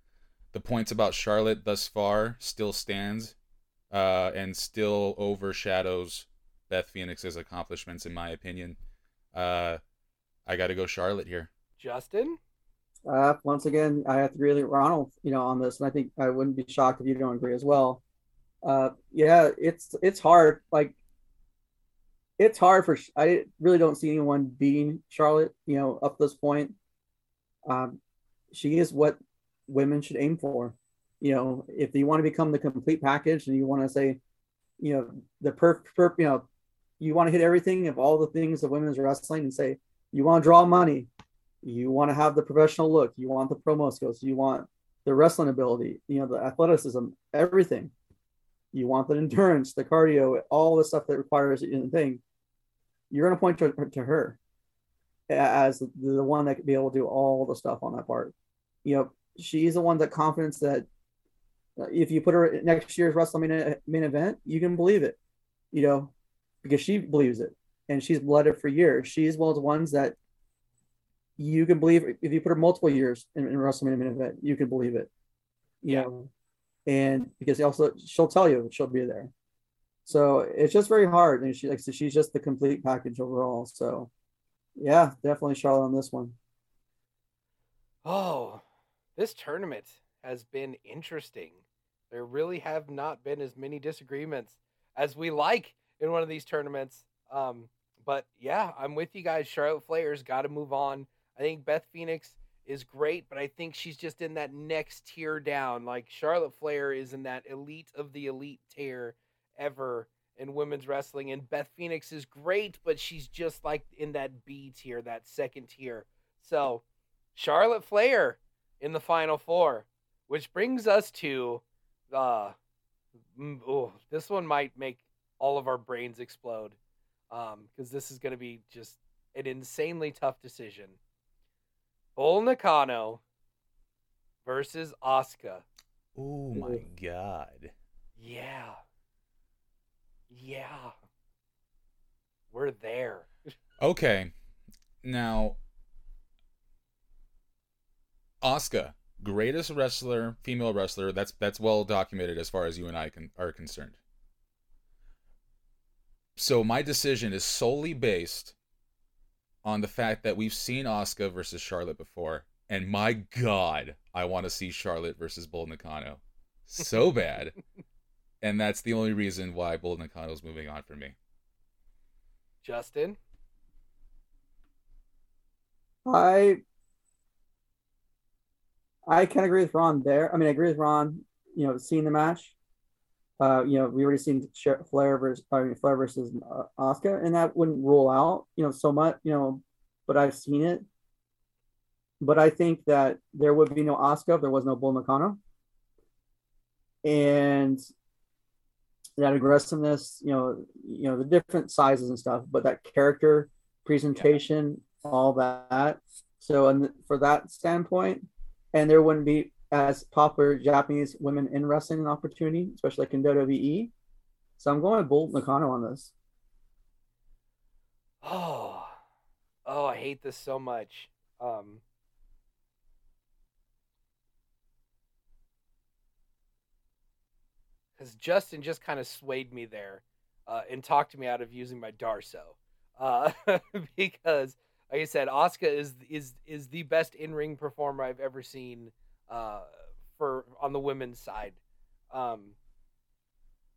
the points about Charlotte thus far still stands uh, and still overshadows Beth Phoenix's accomplishments, in my opinion. Uh, I got to go Charlotte here. Justin, Uh, once again, I have to agree with Ronald, you know, on this, and I think I wouldn't be shocked if you don't agree as well. Uh, yeah, it's it's hard. Like, it's hard for. I really don't see anyone beating Charlotte, you know, up to this point. Um, she is what women should aim for. You know, if you want to become the complete package, and you want to say, you know, the perf, perf you know, you want to hit everything of all the things of women's wrestling, and say you want to draw money, you want to have the professional look, you want the promo skills, you want the wrestling ability, you know, the athleticism, everything. You want the endurance, the cardio, all the stuff that requires in the thing. You're going to point to, to her as the, one that could be able to do all the stuff on that part. You know, she's the one that confidence that if you put her next year's WrestleMania main event, you can believe it, you know, because she believes it and she's bled it for years. She's one of the ones that you can believe if you put her multiple years in, in WrestleMania main event, you can believe it. Yeah. know, and because also she'll tell you she'll be there. So it's just very hard, and she like so she's just the complete package overall. So yeah, definitely Charlotte on this one. Oh, this tournament has been interesting. There really have not been as many disagreements as we like in one of these tournaments. Um, but yeah, I'm with you guys. Charlotte Flair's got to move on. I think Beth Phoenix is great, but I think she's just in that next tier down. Like Charlotte Flair is in that elite of the elite tier ever in women's wrestling, and Beth Phoenix is great, but she's just like in that B tier, that second tier. So Charlotte Flair in the final four, which brings us to uh oh, this one might make all of our brains explode. Um, because this is gonna be just an insanely tough decision. Bull Nakano versus Asuka. Oh my god. Yeah. Yeah. We're there. Okay. Now, Asuka, greatest wrestler, female wrestler. That's that's well documented as far as you and I can, are concerned. So my decision is solely based on the fact that we've seen Asuka versus Charlotte before, and my God, I want to see Charlotte versus Bull Nakano so [LAUGHS] bad, and that's the only reason why Bull Nakano's moving on for me. Justin. I I can agree with Ron there. I mean, I agree with Ron. You know, seeing the match, Uh, you know, we already seen Flair versus I mean, Flair versus uh, Asuka, and that wouldn't rule out you know so much you know, but I've seen it. But I think that there would be no Asuka if there was no Bull Nakano, and that aggressiveness, you know, you know the different sizes and stuff, but that character presentation, all that. So, and for that standpoint, and there wouldn't be as popular Japanese women in wrestling an opportunity, especially like in WWE. So I'm going with Bull Nakano on this. Oh, [SIGHS] oh, I hate this so much. Um, because Justin just kind of swayed me there uh, and talked me out of using my Darsow, Uh, [LAUGHS] because, like I said, Asuka is is is the best in ring performer I've ever seen uh, for on the women's side. Um,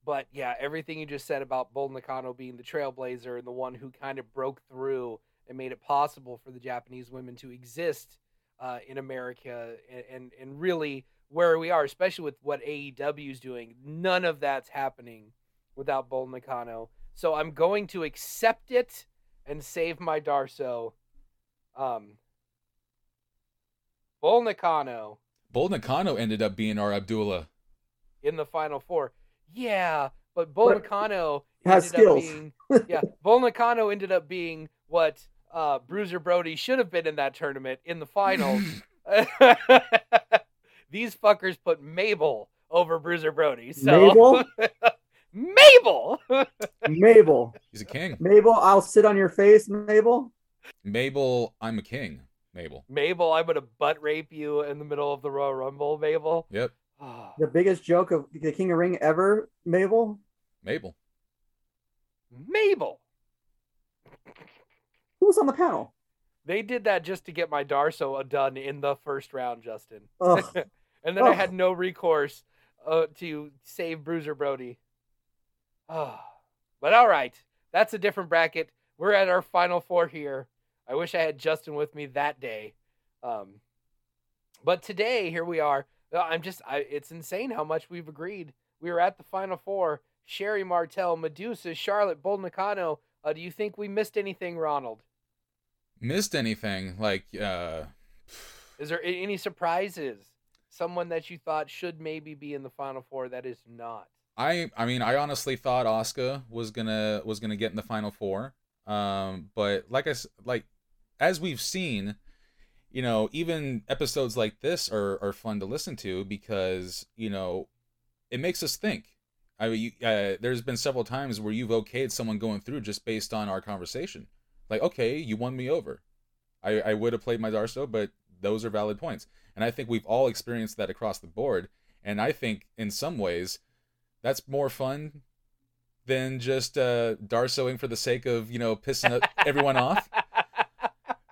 but yeah, everything you just said about Bull Nakano being the trailblazer and the one who kind of broke through and made it possible for the Japanese women to exist uh, in America and, and, and really where we are, especially with what AEW is doing. None of that's happening without Bull Nakano. So I'm going to accept it and save my Darsow. Um, Bull Nakano. Bull Nakano ended up being our Abdullah in the final four. Yeah, but Bull Nakano has skills. Being, yeah, [LAUGHS] Bull Nakano ended up being what uh, Bruiser Brody should have been in that tournament in the finals. [LAUGHS] These fuckers put Mabel over Bruiser Brody. So Mabel. [LAUGHS] Mabel. Mabel. He's a king. Mabel, I'll sit on your face, Mabel. Mabel, I'm a king. Mabel. Mabel, I'm gonna butt rape you in the middle of the Royal Rumble, Mabel. Yep. [SIGHS] the biggest joke of the King of Ring ever, Mabel. Mabel. Mabel. Who was on the panel? They did that just to get my Darsow done in the first round, Justin. [LAUGHS] and then I had no recourse uh, to save Bruiser Brody. Oh. [SIGHS] But all right, that's a different bracket. We're at our final four here. I wish I had Justin with me that day. Um, but today, here we are. Uh, I'm just, I, it's insane how much we've agreed. We were at the final four. Sherri Martel, Medusa, Charlotte, Bull Nakano. Uh, do you think we missed anything, Ronald? missed anything like uh is there any surprises someone that you thought should maybe be in the final four that is not i i mean i honestly thought Asuka was gonna was gonna get in the final four um but like i like as we've seen you know even episodes like this are are fun to listen to because you know it makes us think i mean you, uh, there's been several times where you've okayed someone going through just based on our conversation like, okay, you won me over. I, I would have played my Darsow, but those are valid points. And I think we've all experienced that across the board. And I think in some ways, that's more fun than just uh, Darsowing for the sake of, you know, pissing everyone off. [LAUGHS]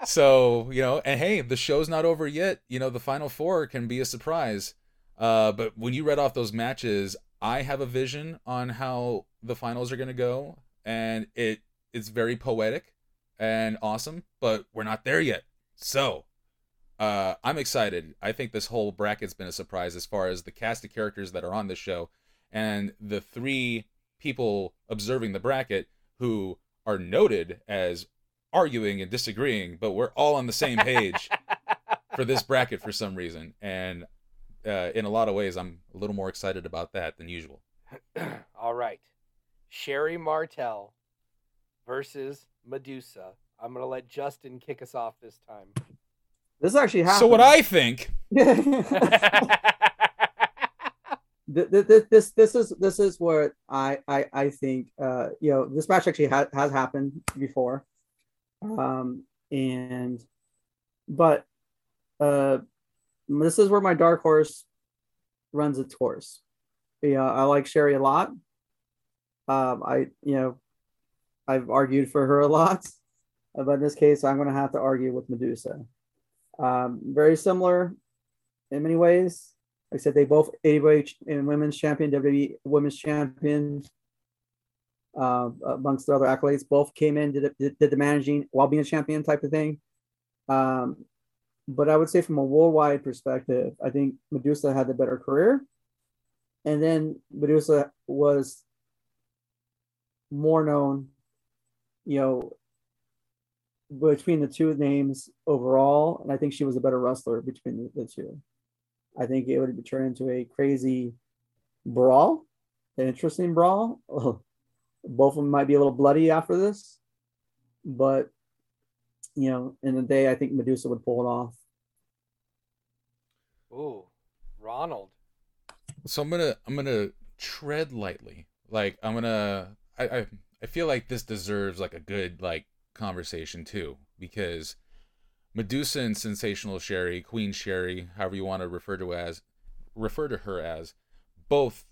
So, you know, and hey, the show's not over yet. You know, the final four can be a surprise. Uh, but when you read off those matches, I have a vision on how the finals are going to go. And it it's very poetic and awesome, but we're not there yet. So, uh, I'm excited. I think this whole bracket's been a surprise as far as the cast of characters that are on the show and the three people observing the bracket who are noted as arguing and disagreeing, but we're all on the same page for this bracket for some reason. And uh, in a lot of ways, I'm a little more excited about that than usual. [CLEARS THROAT] all right. Sherri Martel versus Medusa. I'm gonna let Justin kick us off this time. This actually happened. So what I think. [LAUGHS] this, this this is this is what I I I think. Uh, you know, this match actually ha- has happened before, um, and but uh, this is where my dark horse runs its course. Yeah, I like Sherri a lot. Um, I you know I've argued for her a lot, [LAUGHS] but in this case, I'm going to have to argue with Medusa. Um, very similar in many ways. Like I said, they both AWA and women's champion, WWE women's champion, uh, amongst the other accolades. Both came in, did, did, did the managing while being a champion type of thing. Um, but I would say from a worldwide perspective, I think Medusa had the better career. and then Medusa was more known, you know, between the two names overall, and I think she was a better wrestler between the, the two. I think it would turn into a crazy brawl, an interesting brawl. [LAUGHS] Both of them might be a little bloody after this, but you know, in the day, I think Medusa would pull it off. Ooh, Ronald. So I'm gonna I'm gonna tread lightly. Like I'm gonna I, I I feel like this deserves like a good like conversation too because Medusa and Sensational Sherri, Queen Sherri, however you want to refer to as refer to her as, both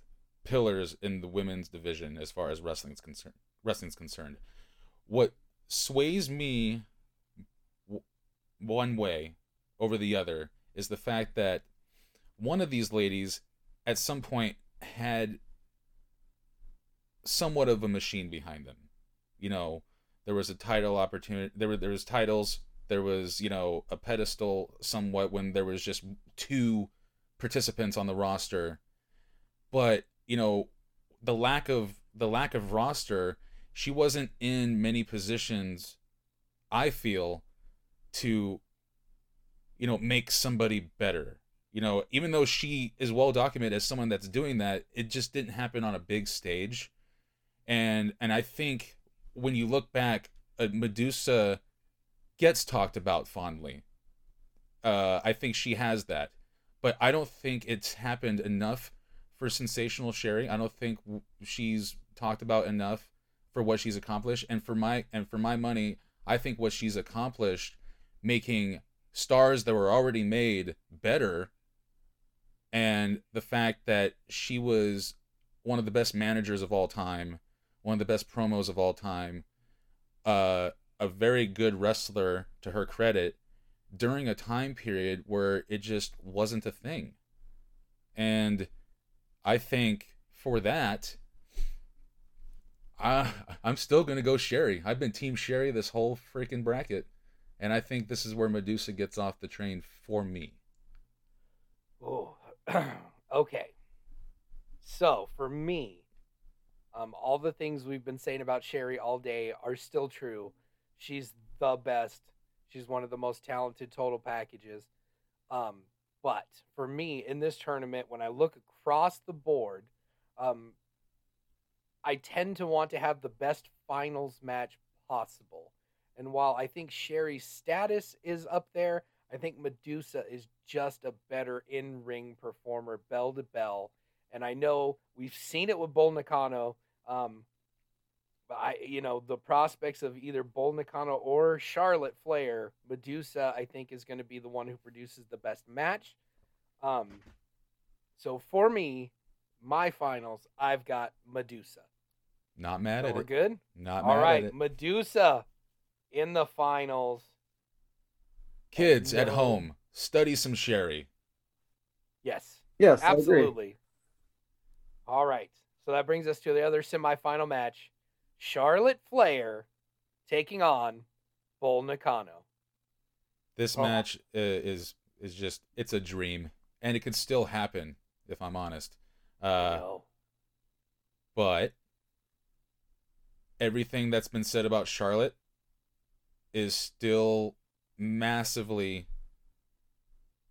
pillars in the women's division as far as wrestling's concerned. Wrestling's concerned. What sways me w- one way over the other is the fact that one of these ladies at some point had somewhat of a machine behind them. You know, there was a title opportunity. There were there was titles. There was you know a pedestal somewhat when there was just two participants on the roster, but you know the lack of the lack of roster. She wasn't in many positions. I feel to you know make somebody better you know even though she is well documented as someone that's doing that it just didn't happen on a big stage and and i think when you look back uh, medusa gets talked about fondly uh i think she has that but i don't think it's happened enough for sensational sherri i don't think she's talked about enough for what she's accomplished. And for my and for my money i think what she's accomplished making stars that were already made better and the fact that she was one of the best managers of all time one of the best promos of all time uh, a very good wrestler to her credit during a time period where it just wasn't a thing. And i think for that I, i'm still going to go Sherri. i've been team Sherri this whole freaking bracket and I think this is where Medusa gets off the train for me. Oh, [CLEARS THROAT] okay. So for me, um, all the things we've been saying about Sherri all day are still true. She's the best. She's one of the most talented total packages. Um, but for me in this tournament, when I look across the board, um, I tend to want to have the best finals match possible. And while I think Sherri's status is up there, I think Medusa is just a better in ring performer, bell to bell. And I know we've seen it with Bull Nakano. Um, I, you know, the prospects of either Bull Nakano or Charlotte Flair, Medusa, I think, is going to be the one who produces the best match. Um, so for me, my finals, I've got Medusa. Not mad So at we're it. good. Not All mad right, at it. All right. Medusa in the finals. Kids at home, study some Sherri. Yes, Yes, I agree. absolutely. All right, so that brings us to the other semifinal match: Charlotte Flair taking on Bull Nakano. This Oh. match uh, is is just it's a dream, and it could still happen if I'm honest. Uh, no. but everything that's been said about Charlotte is still massively,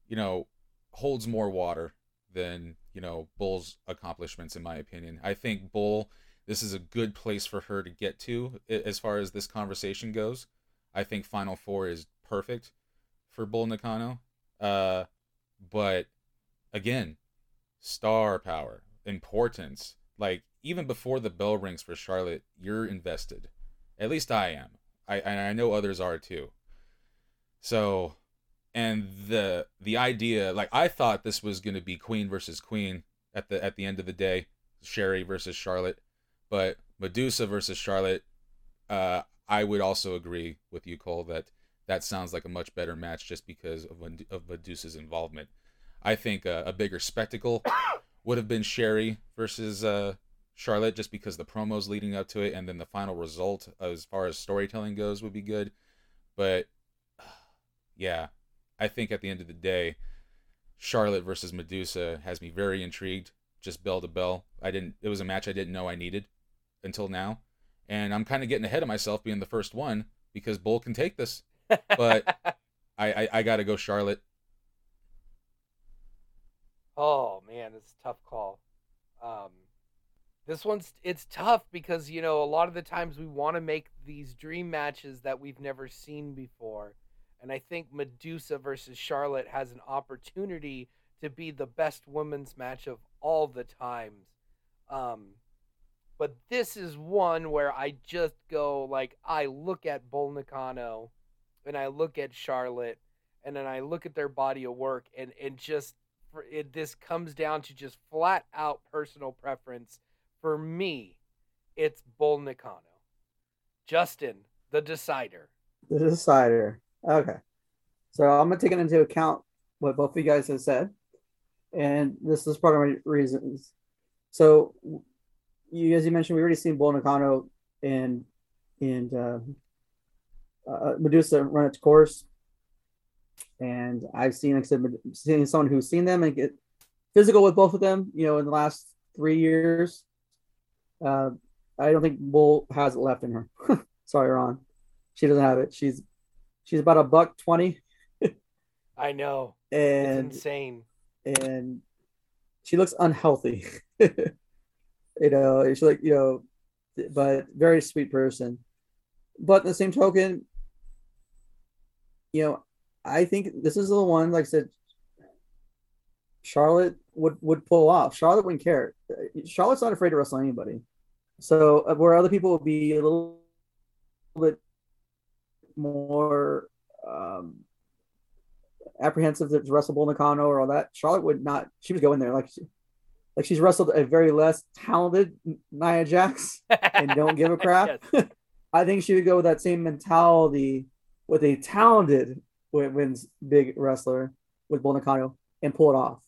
you know, holds more water than, you know, Bull's accomplishments, in my opinion. I think Bull, this is a good place for her to get to as far as this conversation goes. I think Final Four is perfect for Bull Nakano. Uh, but again, star power, importance. Like even before the bell rings for Charlotte, you're invested. At least I am. I and I know others are too. So, and the the idea, like I thought this was going to be Queen versus Queen at the at the end of the day, Sherri versus Charlotte, but Medusa versus Charlotte. Uh, I would also agree with you, Cole, that that sounds like a much better match just because of of Medusa's involvement. I think a, a bigger spectacle [COUGHS] would have been Sherri versus uh, Charlotte, just because the promos leading up to it, and then the final result as far as storytelling goes would be good. But [SIGHS] yeah, I think at the end of the day, Charlotte versus Medusa has me very intrigued. just bell to bell. I didn't. It was a match I didn't know I needed until now, and I'm kind of getting ahead of myself being the first one because Bull can take this. [LAUGHS] But I I, I got to go Charlotte. oh man, it's a tough call. Um, this one's it's tough because you know a lot of the times we want to make these dream matches that we've never seen before, and I think Medusa versus Charlotte has an opportunity to be the best women's match of all the times. Um, but this is one where I just go like I look at Bull Nakano, and I look at Charlotte, and then I look at their body of work, and and just it, this comes down to just flat out personal preference. For me, it's Bull Nakano. Justin, the decider. The decider. Okay. So I'm gonna take it into account what both of you guys have said, and this is part of my reasons. So, you as you mentioned, we already seen Bull Nakano and and uh, uh, Medusa run its course, and I've seen like I said, seen someone who's seen them and get physical with both of them. You know, in the last three years, uh, I don't think Bull has it left in her. [LAUGHS] Sorry, Ron, she doesn't have it. She's she's about a buck twenty, [LAUGHS] I know. and it's insane. and she looks unhealthy. [LAUGHS] you know, she's like, you know, but very sweet person. But in the same token, you know, I think this is the one, like I said, Charlotte would would pull off. Charlotte wouldn't care. Charlotte's not afraid to wrestle anybody. So uh, where other people would be a little bit more um, apprehensive to wrestle Bull Nakano or all that, Charlotte would not. She would go in there like she, like she's wrestled a very less talented Nia Jax and don't give a [LAUGHS] crap. Yes. [LAUGHS] I think she would go with that same mentality with a talented women's big wrestler with Bull Nakano and pull it off.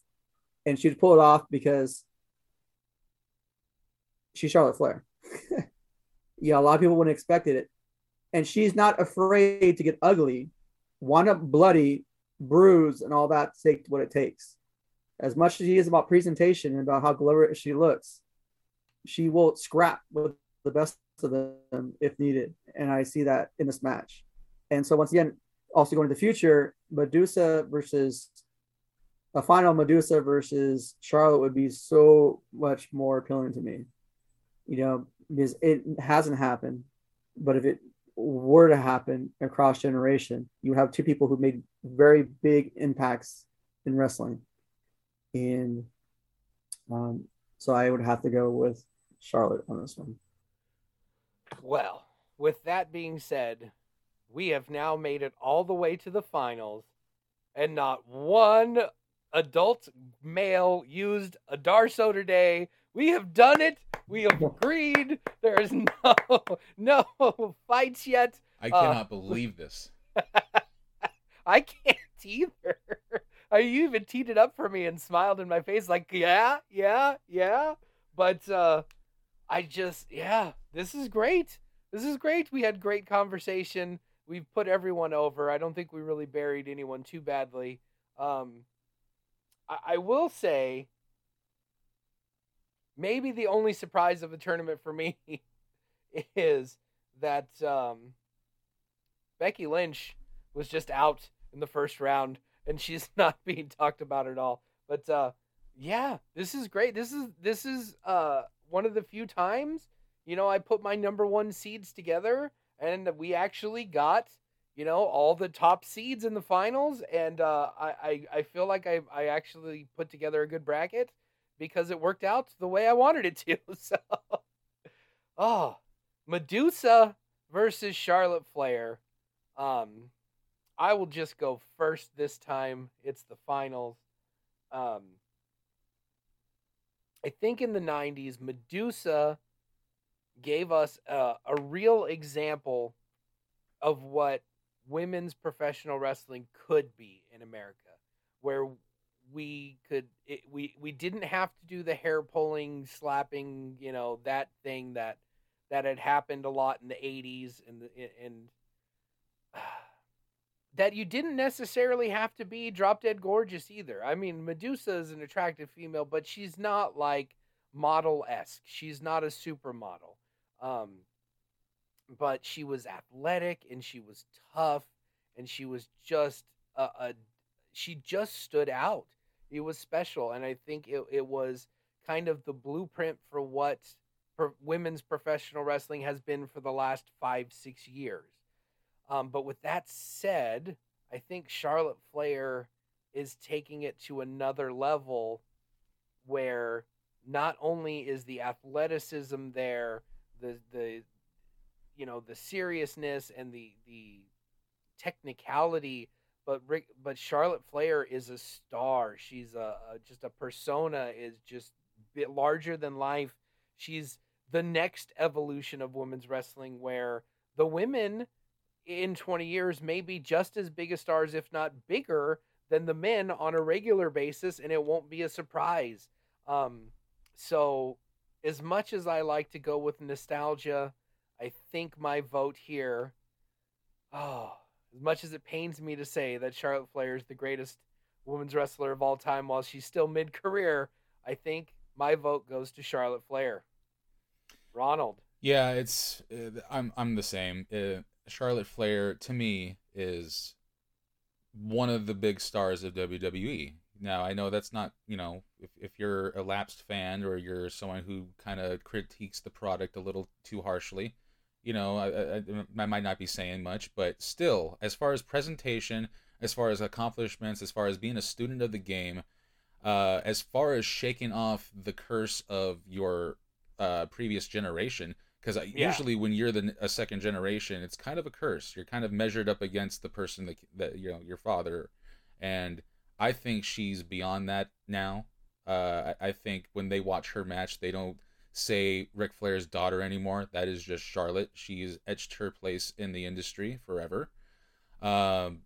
And she'd pull it off because she's Charlotte Flair. [LAUGHS] yeah, a lot of people wouldn't expect it. And she's not afraid to get ugly, wind up bloody, bruised, and all that to take what it takes. As much as she is about presentation and about how glorious she looks, she will scrap with the best of them if needed. And I see that in this match. And so once again, also going to the future, Medusa versus a final Medusa versus Charlotte would be so much more appealing to me. You know, because it hasn't happened, but if it were to happen across generation, you have two people who made very big impacts in wrestling. And um, so I would have to go with Charlotte on this one. Well, with that being said, we have now made it all the way to the finals, and not one adult male used a Darsow today. We have done it. We have [LAUGHS] agreed. There is no [LAUGHS] no fights yet. I Uh, cannot believe this. [LAUGHS] I can't either. Uh, You even teed it up for me and smiled in my face, like, yeah, yeah, yeah. But uh, I just, yeah, this is great. This is great. We had great conversation. We've put everyone over. I don't think we really buried anyone too badly. Um, I, I will say, maybe the only surprise of the tournament for me [LAUGHS] is that um, Becky Lynch was just out in the first round and she's [LAUGHS] not being talked about at all. But uh yeah, this is great. This is this is uh one of the few times, you know, I put my number 1 seeds together and we actually got, you know, all the top seeds in the finals and uh I I, I feel like I I actually put together a good bracket because it worked out the way I wanted it to. [LAUGHS] So Oh, Medusa versus Charlotte Flair. Um I will just go first this time. It's the finals. Um, I think in the 90s, Medusa gave us a, a real example of what women's professional wrestling could be in America, where we could it, we we didn't have to do the hair pulling, slapping, you know, that thing that that had happened a lot in the 80s and the and [SIGHS] that you didn't necessarily have to be drop dead gorgeous either. I mean, Medusa is an attractive female, but she's not like model esque. She's not a supermodel. Um, but she was athletic and she was tough and she was just a, a she just stood out. It was special, and I think it, it was kind of the blueprint for what for women's professional wrestling has been for the last five six years. Um, but with that said, I think Charlotte Flair is taking it to another level where not only is the athleticism there, the the you know the seriousness and the the technicality, but Ric, but Charlotte Flair is a star. She's a, a just a persona is just bit larger than life. She's the next evolution of women's wrestling where the women in 20 years may be just as big a stars, if not bigger, than the men on a regular basis, and it won't be a surprise. Um, so, as much as I like to go with nostalgia, I think my vote here, oh, as much as it pains me to say that Charlotte Flair is the greatest women's wrestler of all time while she's still mid career, I think my vote goes to Charlotte Flair. Ronald. Yeah, it's uh, I'm I'm the same. Uh, Charlotte Flair to me is one of the big stars of WWE. Now I know that's not you know if if you're a lapsed fan or you're someone who kind of critiques the product a little too harshly, you know I, I I might not be saying much, but still, as far as presentation, as far as accomplishments, as far as being a student of the game, uh, as far as shaking off the curse of your uh, previous generation, because yeah. usually when you're the a second generation, it's kind of a curse. You're kind of measured up against the person that that you know your father, and I think she's beyond that now. Uh, I, I think when they watch her match, they don't say Ric Flair's daughter anymore. That is just Charlotte. She's etched her place in the industry forever. Um,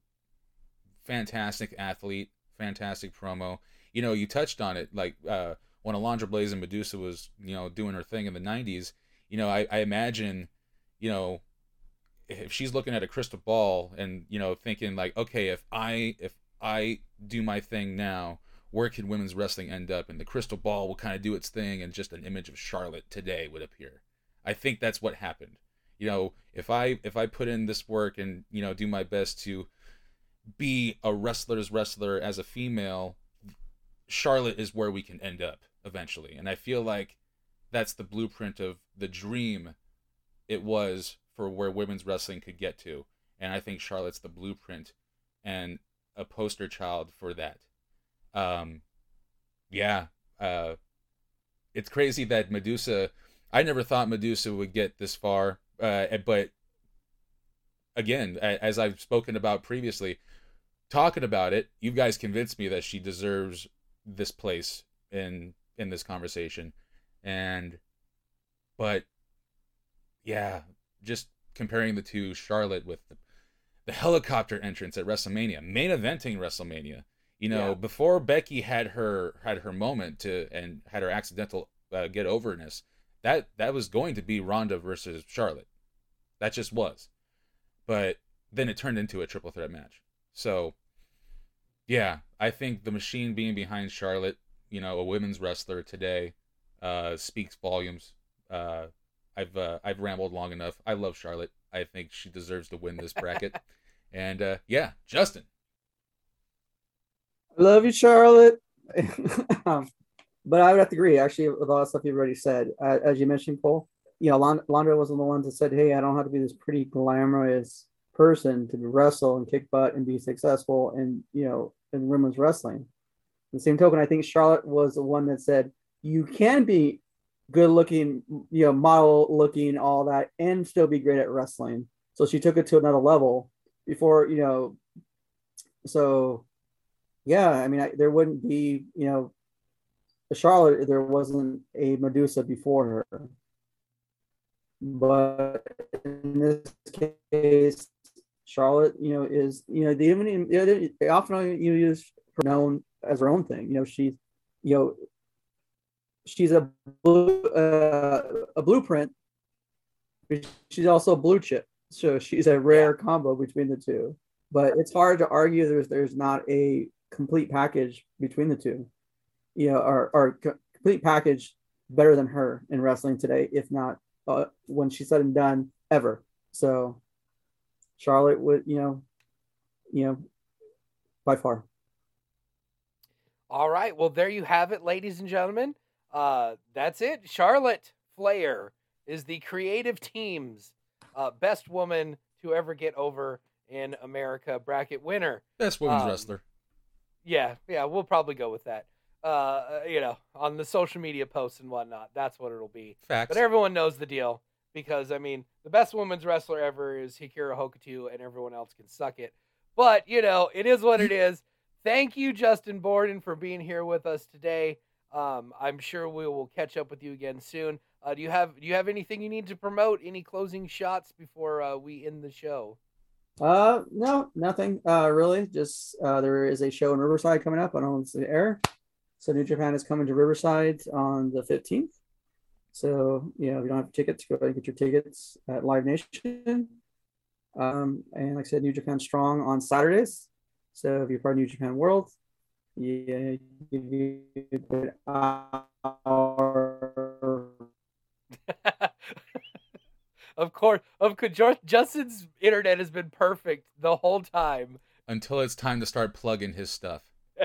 fantastic athlete, fantastic promo. You know, you touched on it, like uh, when Alundra Blaze and Medusa was, you know, doing her thing in the '90s you know, I, I imagine, you know, if she's looking at a crystal ball and you know thinking like, okay, if I if I do my thing now, where could women's wrestling end up? And the crystal ball will kind of do its thing, and just an image of Charlotte today would appear. I think that's what happened. You know, if I if I put in this work and you know do my best to be a wrestler's wrestler as a female, Charlotte is where we can end up eventually. And I feel like that's the blueprint of the dream it was for where women's wrestling could get to. And I think Charlotte's the blueprint and a poster child for that. Um, yeah, uh, it's crazy that Medusa. I never thought Medusa would get this far, uh, but again, as I've spoken about previously, talking about it, you guys convinced me that she deserves this place in in this conversation and but yeah, just comparing the two, Charlotte with the, the helicopter entrance at WrestleMania, main eventing WrestleMania. You know, yeah. before Becky had her had her moment to and had her accidental uh, get overness, that that was going to be Ronda versus Charlotte. That just was. But then it turned into a triple threat match. So, yeah, I think the machine being behind Charlotte, you know, a women's wrestler today, uh, speaks volumes. Uh, I've uh, I've rambled long enough. I love Charlotte. I think she deserves to win this bracket. [LAUGHS] and uh, yeah, Justin. I love you, Charlotte. [LAUGHS] um, but I would have to agree, actually, with all the stuff you've already said. Uh, as you mentioned, Paul, you know, Alundra wasn't the one that said, "Hey, I don't have to be this pretty glamorous person to wrestle and kick butt and be successful in you know in women's wrestling." the same token, I think Charlotte was the one that said, you can be good looking, you know, model looking, all that, and still be great at wrestling. So she took it to another level before, you know. So, yeah, I mean, I, there wouldn't be, you know, Charlotte, there wasn't a Medusa before her. But in this case, Charlotte, you know, is you know they even they often you use her known as her own thing. You know, she's you know she's a blue, uh, a blueprint. She's also a blue chip, so she's a rare combo between the two. but it's hard to argue there's there's not a complete package between the two. You know, or or complete package better than her in wrestling today, if not uh, when she's said and done ever. So Charlotte would, you know, you know, by far. All right. Well, there you have it, ladies and gentlemen. Uh, that's it. Charlotte Flair is the creative team's uh, best woman to ever get over in America bracket winner. Best women's Um, wrestler. Yeah, yeah, we'll probably go with that. Uh, you know, on the social media posts and whatnot, that's what it'll be. Facts. But everyone knows the deal because I mean, the best women's wrestler ever is Akira Hokuto, and everyone else can suck it. But you know, it is what it is. Thank you, Justin Borden, for being here with us today. Um, I'm sure we will catch up with you again soon. Uh, do you have do you have anything you need to promote? Any closing shots before uh, we end the show? Uh, no, nothing. Uh, really, just uh, there is a show in Riverside coming up. I don't know if it's the air. So New Japan is coming to Riverside on the fifteenth. So you know, if you don't have tickets, go ahead and get your tickets at Live Nation. Um, and like I said, New Japan Strong on Saturdays. So if you're part of New Japan World, yeah, give you a hour. of course, of course, Justin's internet has been perfect the whole time. Until it's time to start plugging his stuff. [LAUGHS]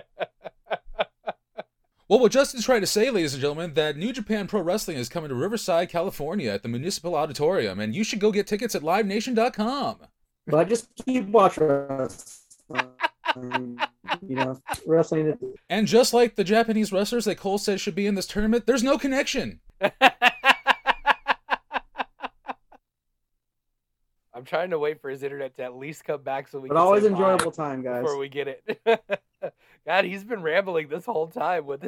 Well, what Justin's trying to say, ladies and gentlemen, that New Japan Pro Wrestling is coming to Riverside, California at the Municipal Auditorium, and you should go get tickets at livenation.com. But just keep watching us. Um, [LAUGHS] you know, wrestling is And just like the Japanese wrestlers that Cole says should be in this tournament, there's no connection. [LAUGHS] I'm trying to wait for his internet to at least come back so we but can always enjoyable time, guys. before we get it. [LAUGHS] God, he's been rambling this whole time with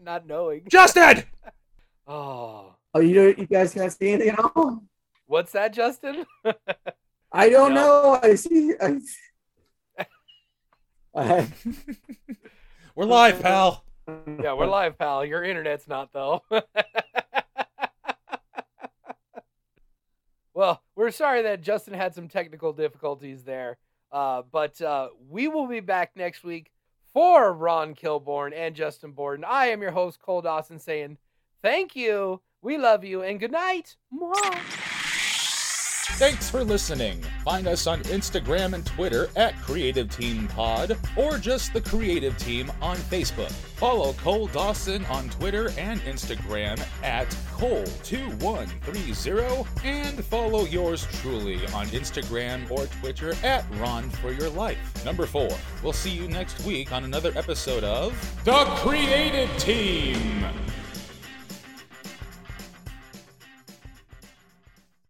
not knowing. Justin! Oh, Oh, you don't, you guys can't see anything at all? what's that, Justin? I don't No. know. I see. I, I, [LAUGHS] We're live, pal. yeah, we're live, pal. Your internet's not though. [LAUGHS] well, we're sorry that Justin had some technical difficulties there. Uh, but uh, we will be back next week for Ron Kilborn and Justin Borden. I am your host, Cole Dawson, saying thank you, we love you, and good night. Mwah. Thanks for listening. Find us on Instagram and Twitter at Creative Team Pod or just the Creative Team on Facebook. Follow Cole Dawson on Twitter and Instagram at Cole2130 and follow yours truly on Instagram or Twitter at Ron for Your Life. Number four. We'll see you next week on another episode of The Creative Team.